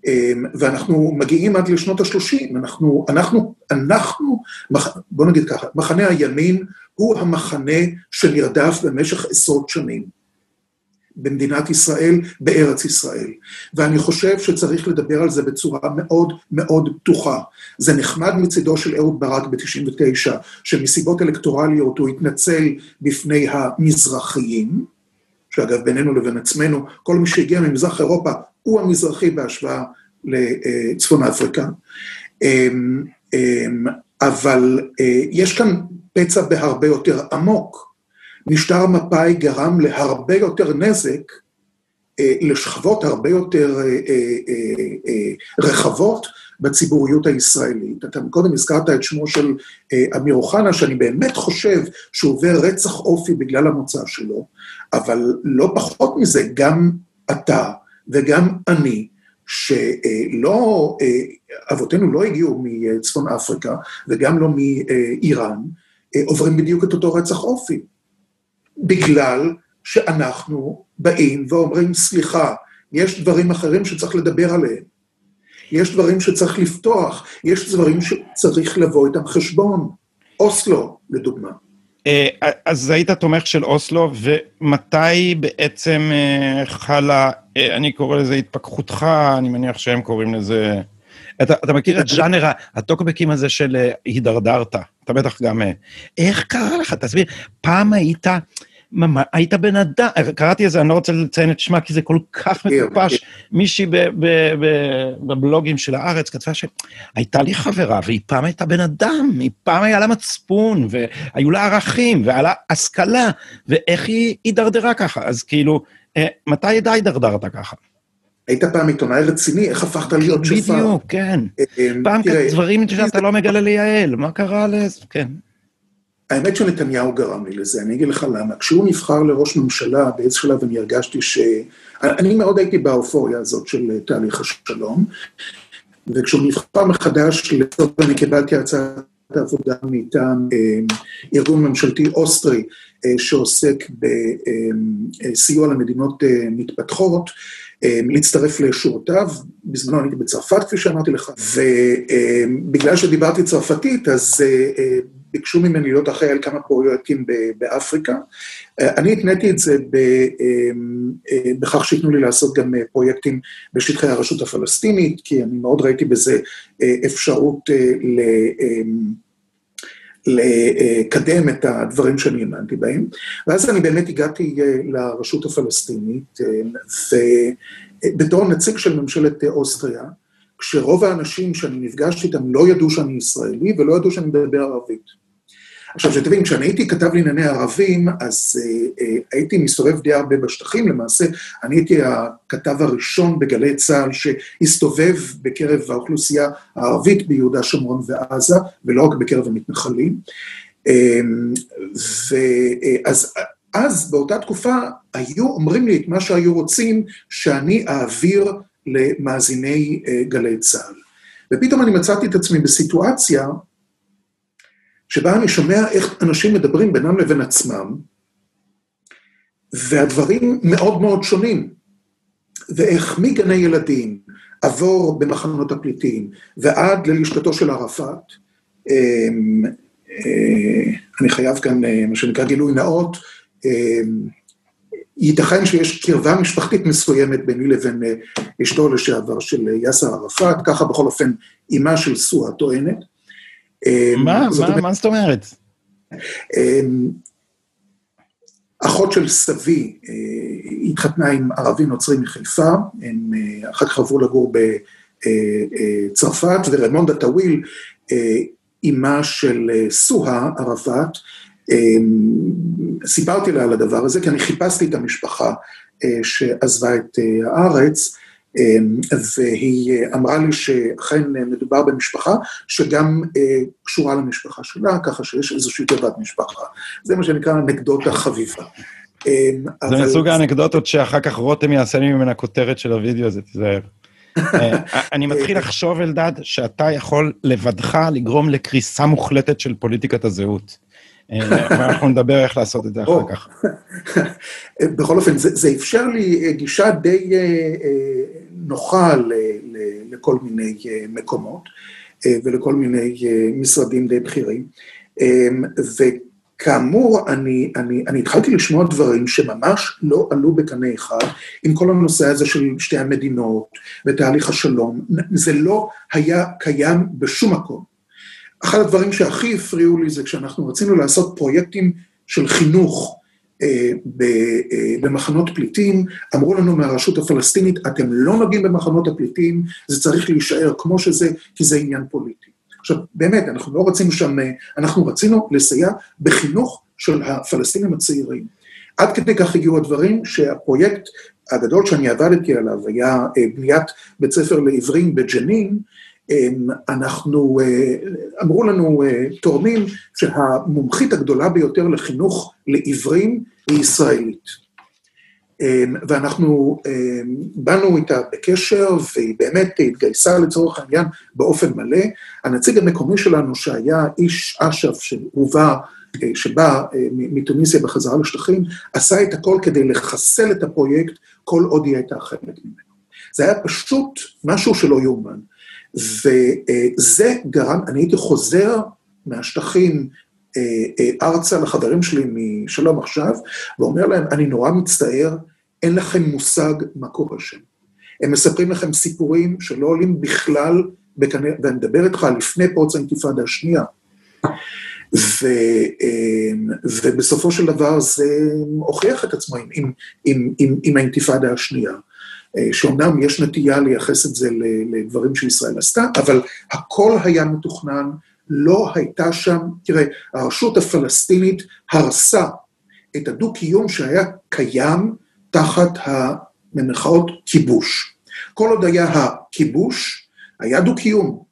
אמ, ואנחנו מגיעים עד לשנות ה-30, אנחנו, אנחנו, אנחנו, בוא נגיד ככה, מחנה הימין הוא המחנה שנרדף במשך עשרות שנים. במדינת ישראל, בארץ ישראל. ואני חושב שצריך לדבר על זה בצורה מאוד מאוד פתוחה. זה נחמד מצידו של אהוד ברק ב-99, שמסיבות אלקטורליות הוא התנצל בפני המזרחיים, שאגב, בינינו לבין עצמנו, כל מי שהגיע ממזרח אירופה הוא המזרחי בהשוואה לצפון אפריקה. אמ, אמ, אבל אה, יש כאן פצע בהרבה יותר עמוק. משטר מפא"י גרם להרבה יותר נזק אה, לשכבות הרבה יותר אה, רחבות בציבוריות הישראלית. אתה קודם הזכרת את שמו של אמיר אוחנה, שאני באמת חושב שהוא עובר רצח אופי בגלל המוצא שלו, אבל לא פחות מזה, גם אתה וגם אני, שלא, אבותינו לא הגיעו מצפון אפריקה וגם לא מאיראן, עוברים בדיוק את אותו רצח אופי. בגלל שאנחנו באים ואומרים, סליחה, יש דברים אחרים שצריך לדבר עליהם. יש דברים שצריך לפתוח, יש דברים שצריך לבוא איתם חשבון. אוסלו, לדוגמה. אה, אז היית תומך של אוסלו, ומתי בעצם אה, חלה, אה, אני קורא לזה התפכחותך, אני מניח שהם קוראים לזה... אתה, אתה מכיר את ז'אנר הטוקבקים הזה של הידרדרת, אתה בטח גם... איך קרה לך? תסביר, פעם היית... ממש, היית בן אדם, קראתי את זה, אני לא רוצה לציין את שמה, כי זה כל כך כן, מטופש. כן. מישהי בבלוגים של הארץ כתבה שהייתה לי חברה, והיא פעם הייתה בן אדם, היא פעם היה לה מצפון, והיו לה ערכים, והיה לה השכלה, ואיך היא הידרדרה ככה? אז כאילו, אה, מתי ידע הידרדרת ככה? היית פעם עיתונאי רציני, איך הפכת להיות שפר? בדיוק, כן. אה, אה, פעם דברים שאתה לא מגלה ליעל, מה קרה לזה? כן. האמת שנתניהו גרם לי לזה, אני אגיד לך למה. כשהוא נבחר לראש ממשלה, באיזה שלב אני הרגשתי ש... אני מאוד הייתי באופוריה הזאת של תהליך השלום, וכשהוא נבחר מחדש, לצורך אני קיבלתי הצעת עבודה מטעם אה, ארגון ממשלתי אוסטרי, אה, שעוסק בסיוע אה, למדינות מתפתחות, להצטרף לשורותיו, בזמנו הייתי בצרפת, כפי שאמרתי לך, ובגלל שדיברתי צרפתית, אז ביקשו ממני להיות אחראי על כמה פרויקטים באפריקה. אני התניתי את זה אמ, אה, בכך שייתנו לי לעשות גם אה, פרויקטים בשטחי הרשות הפלסטינית, כי אני מאוד ראיתי בזה אה, אפשרות ל... אמ, לקדם את הדברים שאני האמנתי בהם. ואז אני באמת הגעתי לרשות הפלסטינית, ובתור נציג של ממשלת אוסטריה, כשרוב האנשים שאני נפגשתי איתם לא ידעו שאני ישראלי ולא ידעו שאני מדבר ערבית. עכשיו, שתבין, כשאני הייתי כתב לענייני ערבים, אז אה, אה, הייתי מסתובב די הרבה בשטחים, למעשה, אני הייתי הכתב הראשון בגלי צה"ל שהסתובב בקרב האוכלוסייה הערבית ביהודה, שומרון ועזה, ולא רק בקרב המתנחלים. אה, ואז אז, באותה תקופה, היו אומרים לי את מה שהיו רוצים שאני אעביר למאזיני אה, גלי צה"ל. ופתאום אני מצאתי את עצמי בסיטואציה שבה אני שומע איך אנשים מדברים בינם לבין עצמם, והדברים מאוד מאוד שונים. ואיך מגני ילדים, עבור במחנות הפליטים, ועד ללשכתו של ערפאת, אמ, אה, אני חייב כאן, אה, מה שנקרא גילוי נאות, אמ, ייתכן שיש קרבה משפחתית מסוימת ביני לבין אה, אשתו לשעבר של יאסר ערפאת, ככה בכל אופן אימה של סואה טוענת. אמ, מה? מה זאת אומרת? אמ, אחות של סבי אה, התחתנה עם ערבי נוצרי מחיפה, הם אה, אחר כך עברו לגור בצרפת, אה, ורמונדה טאוויל, אימה של סוהה ערפאת, סיפרתי לה על הדבר הזה, כי אני חיפשתי את המשפחה שעזבה את הארץ, והיא אמרה לי שאכן מדובר במשפחה שגם קשורה למשפחה שלה, ככה שיש איזושהי תיבת משפחה. זה מה שנקרא אנקדוטה חביבה. זה מסוג האנקדוטות שאחר כך רותם יעשה ממנה כותרת של הוידאו הזה, תיזהר. אני מתחיל לחשוב, אלדד, שאתה יכול לבדך לגרום לקריסה מוחלטת של פוליטיקת הזהות. ואנחנו נדבר איך לעשות את זה אחר כך. בכל אופן, זה אפשר לי גישה די נוחה לכל מיני מקומות ולכל מיני משרדים די בכירים. וכאמור, אני, אני, אני התחלתי לשמוע דברים שממש לא עלו בקנה אחד עם כל הנושא הזה של שתי המדינות ותהליך השלום. זה לא היה קיים בשום מקום. אחד הדברים שהכי הפריעו לי זה כשאנחנו רצינו לעשות פרויקטים של חינוך אה, אה, במחנות פליטים, אמרו לנו מהרשות הפלסטינית, אתם לא נוגעים במחנות הפליטים, זה צריך להישאר כמו שזה, כי זה עניין פוליטי. עכשיו, באמת, אנחנו לא רצינו שם, אה, אנחנו רצינו לסייע בחינוך של הפלסטינים הצעירים. עד כדי כך הגיעו הדברים שהפרויקט הגדול שאני עבדתי עליו היה בניית בית ספר לעיוורים בג'נין, אנחנו, אה, אמרו לנו אה, תורמים שהמומחית הגדולה ביותר לחינוך לעיוורים היא ישראלית. ואנחנו באנו איתה בקשר, והיא באמת התגייסה לצורך העניין באופן מלא. הנציג המקומי שלנו, שהיה איש אש"ף שהובא, אה, שבא מתוניסיה בחזרה לשטחים, עשה את הכל כדי לחסל את הפרויקט כל עוד היא הייתה חלק ממנו. זה היה פשוט משהו שלא יאומן. וזה גרם, אני הייתי חוזר מהשטחים אה, אה, ארצה לחברים שלי משלום עכשיו, ואומר להם, אני נורא מצטער, אין לכם מושג מה קורה שם. הם מספרים לכם סיפורים שלא עולים בכלל, בכנראה, ואני מדבר איתך לפני פרוץ האינתיפאדה השנייה. ו, אה, ובסופו של דבר זה הוכיח את עצמו עם, עם, עם, עם האינתיפאדה השנייה. אה, שאומנם יש נטייה לייחס את זה לדברים שישראל עשתה, אבל הכל היה מתוכנן, לא הייתה שם, תראה, הרשות הפלסטינית הרסה את הדו-קיום שהיה קיים תחת במרכאות כיבוש. כל עוד היה הכיבוש, היה דו-קיום.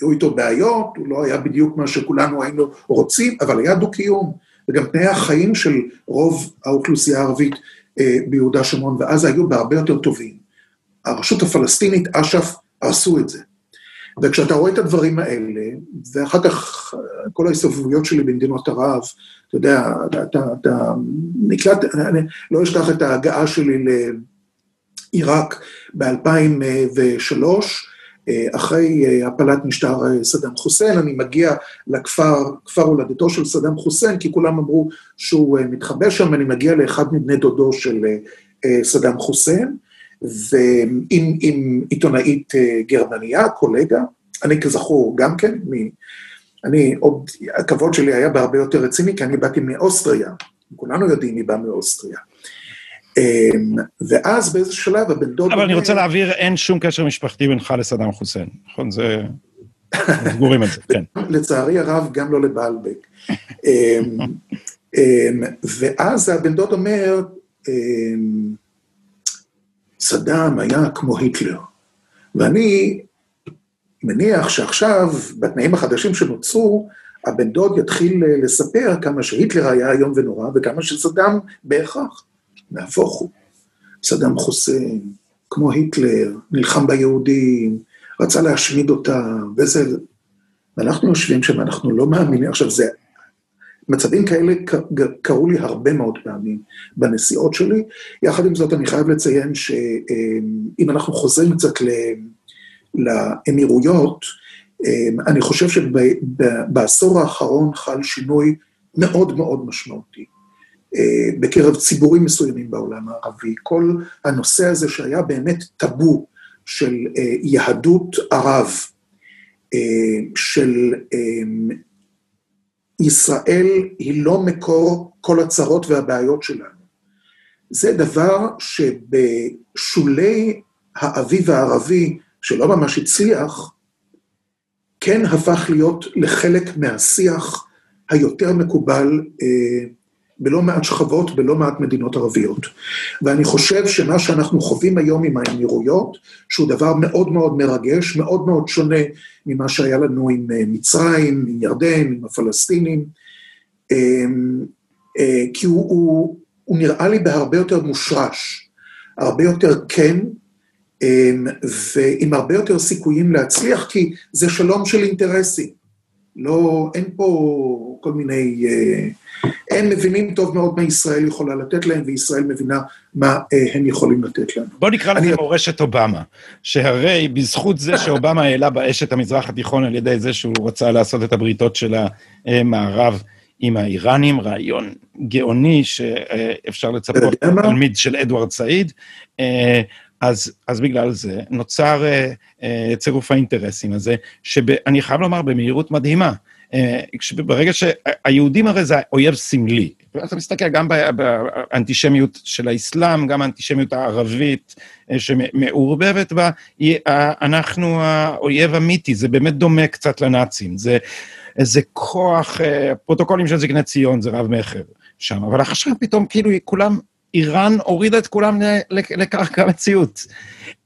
היו איתו בעיות, הוא לא היה בדיוק מה שכולנו היינו רוצים, אבל היה דו-קיום. וגם תנאי החיים של רוב האוכלוסייה הערבית ביהודה שומרון, ואז היו בהרבה יותר טובים. הרשות הפלסטינית, אש"ף, עשו את זה. וכשאתה רואה את הדברים האלה, ואחר כך כל ההסתובבויות שלי במדינות ערב, אתה יודע, אתה, אתה, אתה נקלט, אני לא אשכח את ההגעה שלי לעיראק ב-2003, אחרי הפלת משטר סדאם חוסיין, אני מגיע לכפר, כפר הולדתו של סדאם חוסיין, כי כולם אמרו שהוא מתחבא שם, אני מגיע לאחד מבני דודו של סדאם חוסיין, ועם עם עיתונאית גרמניה, קולגה, אני כזכור גם כן, מ... אני עוד, הכבוד שלי היה בהרבה יותר רציני, כי אני באתי מאוסטריה, כולנו יודעים מי בא מאוסטריה. אמ, ואז באיזה שלב הבן דוד... אבל אני רוצה להבהיר, אין שום קשר משפחתי בינך לסדאם חוסיין, נכון? זה... סגורים את זה, כן. לצערי הרב, גם לא לבעלבק. אמ, אמ, ואז הבן דוד אומר, סדאם היה כמו היטלר. ואני מניח שעכשיו, בתנאים החדשים שנוצרו, הבן דוד יתחיל לספר כמה שהיטלר היה איום ונורא וכמה שסדאם בהכרח. נהפוך הוא. סדאם חוסיין, כמו היטלר, נלחם ביהודים, רצה להשמיד אותם, וזה... ואנחנו יושבים שם, אנחנו לא מאמינים, עכשיו זה... מצבים כאלה קרו לי הרבה מאוד פעמים בנסיעות שלי. יחד עם זאת, אני חייב לציין שאם אנחנו חוזרים קצת לאמירויות, אני חושב שבעשור האחרון חל שינוי מאוד מאוד משמעותי. אה, בקרב ציבורים מסוימים בעולם הערבי. כל הנושא הזה שהיה באמת טאבו של אה, יהדות ערב, אה, של ישראל היא לא מקור כל הצרות והבעיות שלנו. זה דבר שבשולי האביב הערבי, שלא ממש הצליח, כן הפך להיות לחלק מהשיח היותר מקובל בלא מעט שכבות, בלא מעט מדינות ערביות. ואני חושב שמה שאנחנו חווים היום עם האמירויות, שהוא דבר מאוד מאוד מרגש, מאוד מאוד שונה ממה שהיה לנו עם אה, מצרים, עם ירדן, עם הפלסטינים, אמ, אה, כי הוא, הוא, הוא נראה לי בהרבה יותר מושרש, הרבה יותר כן, אמ, ועם הרבה יותר סיכויים להצליח, כי זה שלום של אינטרסים. לא, אין פה כל מיני... אה, הם מבינים טוב מאוד מה ישראל יכולה לתת להם, וישראל מבינה מה אה, הם יכולים לתת לנו. בוא נקרא לזה מורשת אובמה, שהרי בזכות זה שאובמה העלה באש את המזרח התיכון על ידי זה שהוא רצה לעשות את הבריתות של המערב עם האיראנים, רעיון גאוני שאפשר לצפות תלמיד של אדוארד סעיד, אה, אז, אז בגלל זה נוצר uh, uh, צירוף האינטרסים הזה, שאני חייב לומר במהירות מדהימה. Uh, ברגע שהיהודים הרי זה אויב סמלי. אתה מסתכל גם באנטישמיות של האסלאם, גם האנטישמיות הערבית uh, שמעורבבת בה, היא, uh, אנחנו האויב המיתי, זה באמת דומה קצת לנאצים. זה איזה כוח, uh, פרוטוקולים של זקני ציון, זה רב-מכר שם, אבל עכשיו פתאום כאילו כולם איראן הורידה את כולם לקרקע המציאות.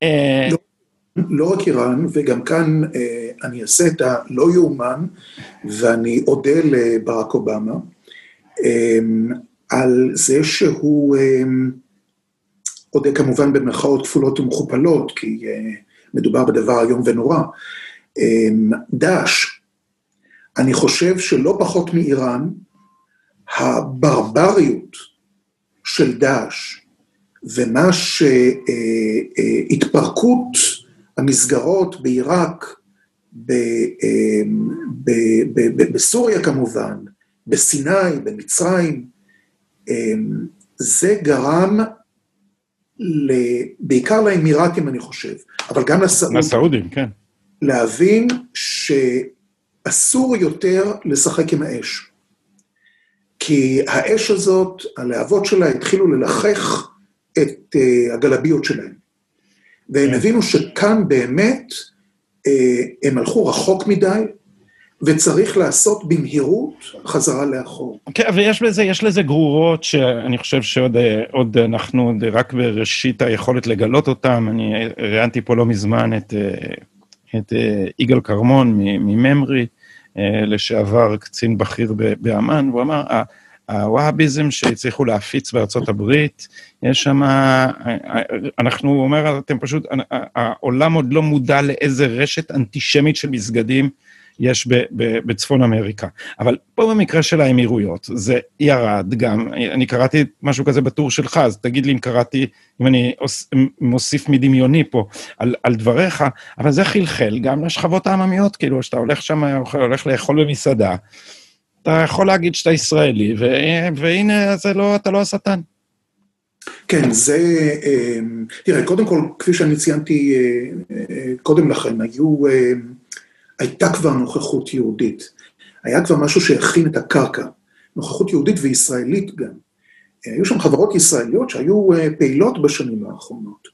אה, לא, לא רק איראן, וגם כאן אה, אני אעשה את הלא יאומן, ואני אודה לברק אובמה, אה, על זה שהוא אודה כמובן במרכאות כפולות ומכופלות, כי מדובר בדבר איום ונורא. דאעש, אני חושב שלא פחות מאיראן, הברבריות של דאעש, ומה שהתפרקות המסגרות בעיראק, בסוריה כמובן, בסיני, במצרים, זה גרם בעיקר לאמירתים, אני חושב, אבל גם לסעודים. לסעודים, כן. להבין שאסור יותר לשחק עם האש. כי האש הזאת, הלהבות שלה התחילו ללחך את uh, הגלביות שלהם. והם כן. הבינו שכאן באמת uh, הם הלכו רחוק מדי, וצריך לעשות במהירות חזרה לאחור. כן, ויש לזה, יש לזה גרורות שאני חושב שעוד אה, עוד אנחנו עוד רק בראשית היכולת לגלות אותן. אני ראיינתי פה לא מזמן את, את יגאל כרמון מממרי, לשעבר קצין בכיר באמ"ן, והוא אמר, הווהאביזם שהצליחו להפיץ בארצות הברית, יש שם, אנחנו, הוא אומר, אתם פשוט, העולם עוד לא מודע לאיזה רשת אנטישמית של מסגדים יש ב, ב, בצפון אמריקה. אבל פה במקרה של האמירויות, זה ירד גם, אני קראתי משהו כזה בטור שלך, אז תגיד לי אם קראתי, אם אני מוסיף מדמיוני פה על, על דבריך, אבל זה חלחל גם לשכבות העממיות, כאילו, שאתה הולך שם, הולך לאכול במסעדה, אתה יכול להגיד שאתה ישראלי, והנה, זה לא, אתה לא השטן. כן, זה, אמ, תראה, קודם כל, כפי שאני ציינתי אה, אה, קודם לכן, היו, אה, הייתה כבר נוכחות יהודית. היה כבר משהו שהכין את הקרקע. נוכחות יהודית וישראלית גם. היו שם חברות ישראליות שהיו פעילות בשנים האחרונות.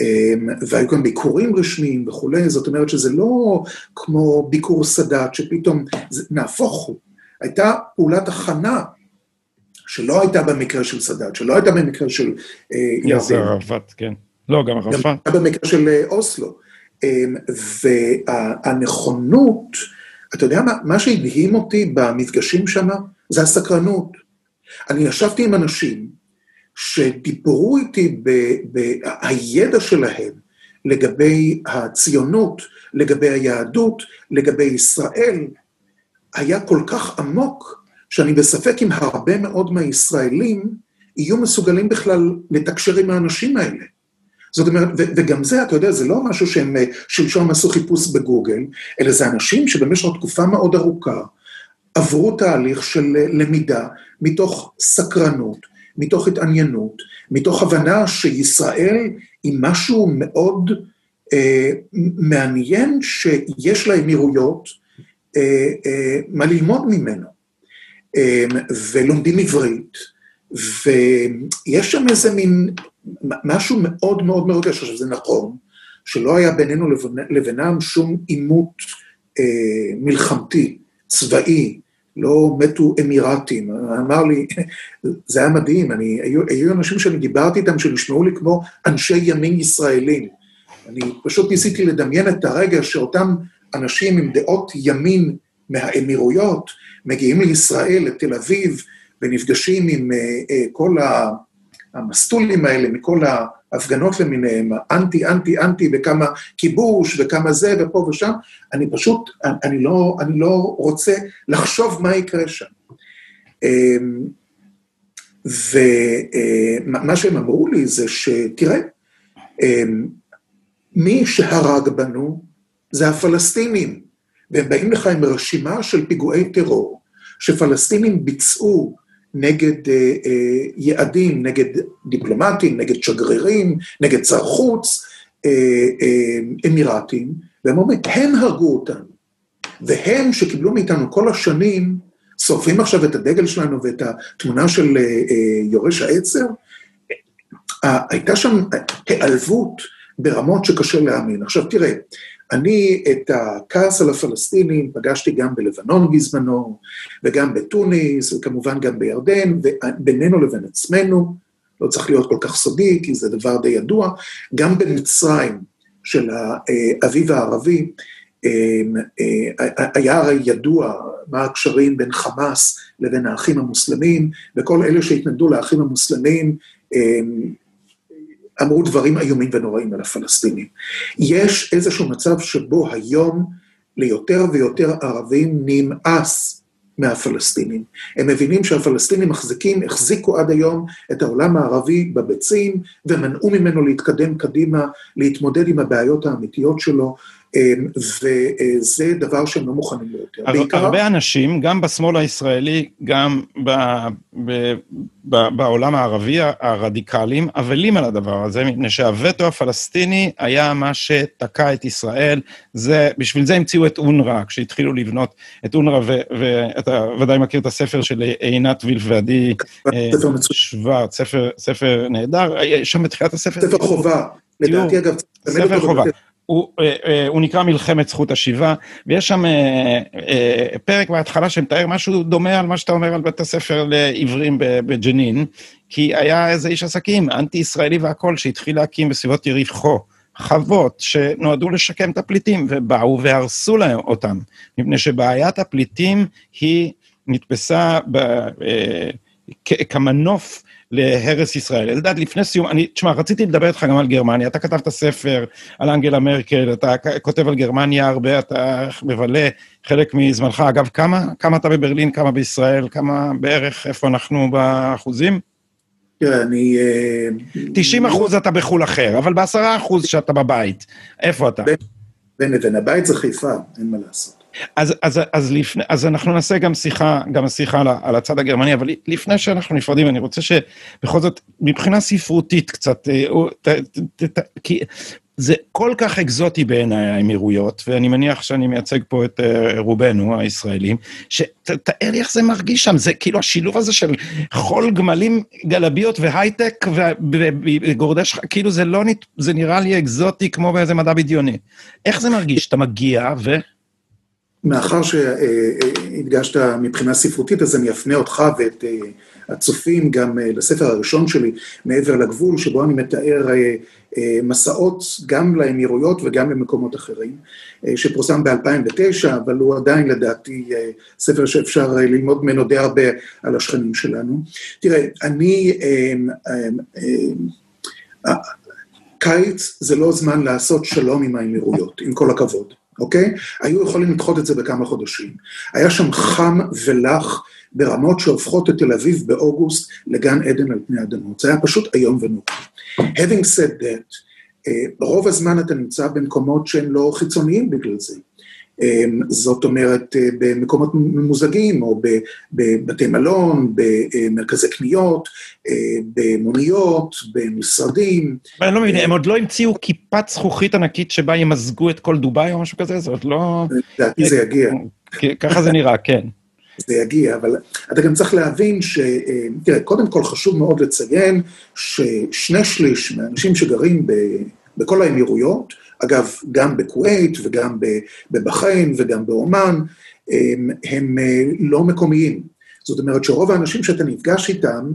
אמ, והיו גם ביקורים רשמיים וכולי, זאת אומרת שזה לא כמו ביקור סאדאת, שפתאום, נהפוך הוא. הייתה פעולת הכנה שלא הייתה במקרה של סאדאת, שלא הייתה במקרה של אה, ירדן. יאסר ערפאת, כן. לא, גם ערפאת. גם הייתה במקרה של אה, אוסלו. אמ, והנכונות, אתה יודע מה, מה שהדהים אותי במפגשים שם, זה הסקרנות. אני ישבתי עם אנשים שדיברו איתי בידע שלהם לגבי הציונות, לגבי היהדות, לגבי ישראל, היה כל כך עמוק, שאני בספק אם הרבה מאוד מהישראלים יהיו מסוגלים בכלל לתקשר עם האנשים האלה. זאת אומרת, וגם זה, אתה יודע, זה לא משהו שהם אה, שלשום עשו חיפוש בגוגל, אלא זה אנשים שבמשך תקופה מאוד ארוכה עברו תהליך של אה, למידה מתוך סקרנות, מתוך התעניינות, מתוך הבנה שישראל היא משהו מאוד אה, מעניין שיש לאמירויות, אה, אה, מה ללמוד ממנו. אה, ולומדים עברית, ויש שם איזה מין, משהו מאוד מאוד מרגש, עכשיו זה נכון, שלא היה בינינו לבינם שום עימות מלחמתי, צבאי, לא מתו אמירתים. אמר לי, זה היה מדהים, אני, היו, היו אנשים שאני דיברתי איתם שנשמעו לי כמו אנשי ימין ישראלים. אני פשוט ניסיתי לדמיין את הרגע שאותם אנשים עם דעות ימין מהאמירויות מגיעים לישראל, לתל אביב, ונפגשים עם uh, uh, כל המסטולים האלה, מכל ההפגנות למיניהם, אנטי, אנטי, אנטי, וכמה כיבוש, וכמה זה, ופה ושם, אני פשוט, אני לא, אני לא רוצה לחשוב מה יקרה שם. אמ, ומה שהם אמרו לי זה שתראה, אמ, מי שהרג בנו זה הפלסטינים, והם באים לך עם רשימה של פיגועי טרור שפלסטינים ביצעו נגד אה, אה, יעדים, נגד דיפלומטים, נגד שגרירים, נגד שר חוץ, אה, אה, אמירתים, והם אומרים, הם הרגו אותנו. והם שקיבלו מאיתנו כל השנים, שורפים עכשיו את הדגל שלנו ואת התמונה של אה, אה, יורש העצר, אה, הייתה שם היעלבות ברמות שקשה להאמין. עכשיו תראה, אני את הכעס על הפלסטינים פגשתי גם בלבנון בזמנו, וגם בתוניס, וכמובן גם בירדן, ובינינו לבין עצמנו, לא צריך להיות כל כך סודי, כי זה דבר די ידוע, גם במצרים של האביב הערבי, אה, היה הרי ידוע מה הקשרים בין חמאס לבין האחים המוסלמים, וכל אלה שהתנגדו לאחים המוסלמים, אמרו דברים איומים ונוראים על הפלסטינים. יש איזשהו מצב שבו היום ליותר ויותר ערבים נמאס מהפלסטינים. הם מבינים שהפלסטינים מחזיקים, החזיקו עד היום את העולם הערבי בביצים, ומנעו ממנו להתקדם קדימה, להתמודד עם הבעיות האמיתיות שלו, וזה דבר שהם לא מוכנים ליותר. בעיקר... הרבה אנשים, גם בשמאל הישראלי, גם ב, ב, ב, בעולם הערבי, הרדיקלים, אבלים על הדבר הזה, מפני שהווטו הפלסטיני היה מה שתקע את ישראל. זה, בשביל זה המציאו את אונר"א, כשהתחילו לבנות את אונר"א, ואתה ודאי מכיר את הספר של עינת וילף ועדי אה, שוורץ, ספר, ספר נהדר, שם בתחילת הספר... ספר חובה, לדעתי אגב. ספר חובה. הוא, אה, אה, הוא נקרא מלחמת זכות השיבה, ויש שם אה, פרק בהתחלה שמתאר משהו דומה על מה שאתה אומר על בית הספר לעיוורים בג'נין, כי היה איזה איש עסקים, אנטי-ישראלי והכול, שהתחיל להקים בסביבות יריחו. חוות שנועדו לשקם את הפליטים, ובאו והרסו להם אותם, מפני שבעיית הפליטים היא נתפסה ב, אה, כמנוף להרס ישראל. אלדד, לפני סיום, אני, תשמע, רציתי לדבר איתך גם על גרמניה, אתה כתבת ספר על אנגלה מרקל, אתה כותב על גרמניה הרבה, אתה מבלה חלק מזמנך. אגב, כמה, כמה אתה בברלין, כמה בישראל, כמה בערך, איפה אנחנו באחוזים? תראה, אני... 90 אה, אחוז אתה בחו"ל אחר, אבל ב-10 אחוז שאתה בבית, איפה אתה? לבין הבית זה חיפה, אין מה לעשות. אז, אז, אז, לפני, אז אנחנו נעשה גם שיחה, גם שיחה על, על הצד הגרמני, אבל לפני שאנחנו נפרדים, אני רוצה שבכל זאת, מבחינה ספרותית קצת, אה, ת, ת, ת, כי זה כל כך אקזוטי בעיניי האמירויות, ואני מניח שאני מייצג פה את uh, רובנו, הישראלים, שתאר לי איך זה מרגיש שם, זה כאילו השילוב הזה של חול גמלים, גלביות והייטק וגורדי שח... כאילו זה לא, זה נראה לי אקזוטי כמו באיזה מדע בדיוני. איך זה מרגיש? אתה מגיע ו... מאחר שהדגשת מבחינה ספרותית, אז אני אפנה אותך ואת אה, הצופים גם אה, לספר הראשון שלי, מעבר לגבול, שבו אני מתאר אה, מסעות גם לאמירויות וגם למקומות אחרים, שפורסם ב-2009, אבל הוא עדיין לדעתי ספר שאפשר ללמוד ממנו די הרבה על השכנים שלנו. תראה, אני... קיץ זה לא זמן לעשות שלום עם האמירויות, עם כל הכבוד. אוקיי? היו יכולים לדחות את זה בכמה חודשים. היה שם חם ולח ברמות שהופכות את תל אביב באוגוסט לגן עדן על פני אדמות. זה היה פשוט איום ונורא. Having said that, אה, רוב הזמן אתה נמצא במקומות שהם לא חיצוניים בגלל זה. אמ, זאת אומרת, אה, במקומות ממוזגים, או בבתי מלון, במרכזי קניות, אה, במוניות, במשרדים. אני לא מבין, הם עוד לא המציאו כיפת זכוכית ענקית שבה ימזגו את כל דובאי או משהו כזה? זה עוד לא... לדעתי זה יגיע. ככה זה נראה, כן. זה יגיע, אבל אתה גם צריך להבין ש... אה, תראה, קודם כל חשוב מאוד לציין ששני שליש מהאנשים שגרים ב... בכל האמירויות, אגב, גם בכווית וגם בבחריין וגם באומן, הם, הם לא מקומיים. זאת אומרת שרוב האנשים שאתה נפגש איתם,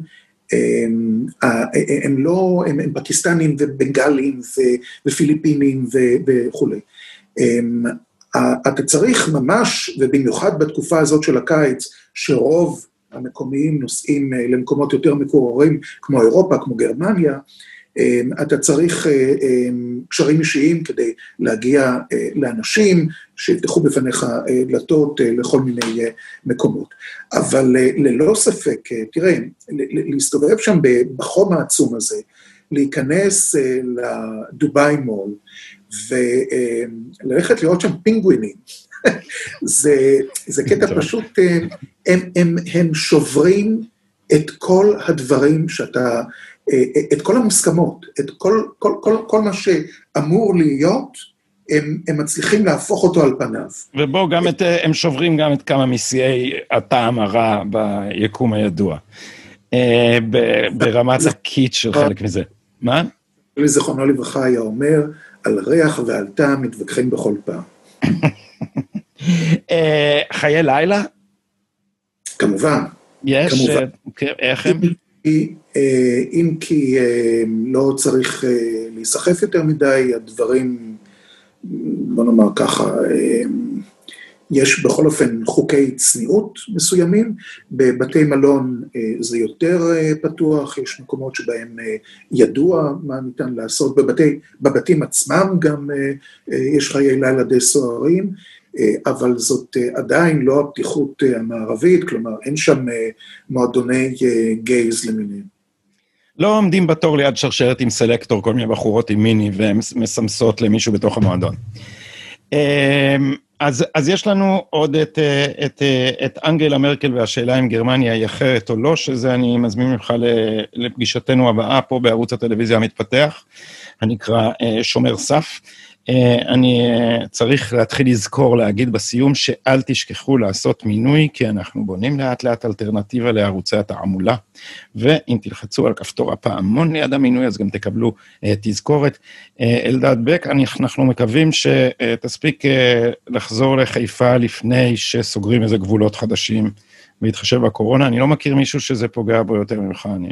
הם, הם לא, הם, הם פקיסטנים ובנגלים ופיליפינים וכולי. אתה צריך ממש, ובמיוחד בתקופה הזאת של הקיץ, שרוב המקומיים נוסעים למקומות יותר מקוררים, כמו אירופה, כמו גרמניה, אתה צריך אה, אמ, קשרים אישיים כדי להגיע אה, לאנשים שיפתחו בפניך אה, דלתות לכל מיני מקומות. אבל ללא ספק, תראה, להסתובב שם בחום העצום הזה, להיכנס לדובאי מול וללכת לראות שם פינגווינים, זה, זה קטע פשוט, הם, הם, הם שוברים את כל הדברים שאתה את כל המוסכמות, את כל, כל, כל, כל מה שאמור להיות, הם, הם מצליחים להפוך אותו על פניו. ובואו, גם את, הם שוברים גם את כמה מסיעי הטעם הרע ביקום הידוע. אה, ברמת הקיט של חלק מזה. מה? זיכרונו לברכה היה אומר, על ריח ועל טעם מתווכחים בכל פעם. אה, חיי לילה? כמובן. יש? כמובן. אה, איך הם? אה, אם כי אה, לא צריך אה, להיסחף יותר מדי, הדברים, בוא נאמר ככה, יש בכל אופן חוקי צניעות מסוימים, בבתי מלון זה יותר פתוח, יש מקומות שבהם ידוע מה ניתן לעשות, בבתי, בבתים עצמם גם יש חיי לילה די סוערים, אבל זאת עדיין לא הפתיחות המערבית, כלומר אין שם מועדוני גייז למיניהם. לא עומדים בתור ליד שרשרת עם סלקטור, כל מיני בחורות עם מיני, והן מסמסות למישהו בתוך המועדון. אמ, אז, אז יש לנו עוד את, את, את אנגלה מרקל והשאלה אם גרמניה היא אחרת או לא, שזה אני מזמין ממך לפגישתנו הבאה פה בערוץ הטלוויזיה המתפתח, הנקרא אה, שומר סף. אה, אני אה, צריך להתחיל לזכור להגיד בסיום שאל תשכחו לעשות מינוי, כי אנחנו בונים לאט לאט אלטרנטיבה לערוצי התעמולה, ואם תלחצו על כפתור הפעמון ליד המינוי, אז גם תקבלו uh, תזכורת. אלדד בק, אנחנו מקווים שתספיק לחזור לחיפה לפני שסוגרים איזה גבולות חדשים. בהתחשב בקורונה, אני לא מכיר מישהו שזה פוגע בו יותר ממך, אני,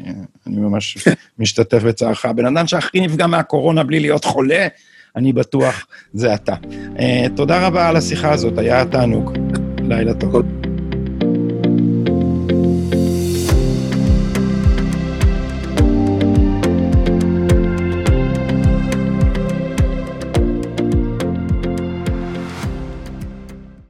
אני ממש משתתף בצערך. בן אדם שהכי נפגע מהקורונה בלי להיות חולה, אני בטוח זה אתה. Uh, תודה רבה על השיחה הזאת, היה תענוג. לילה טוב.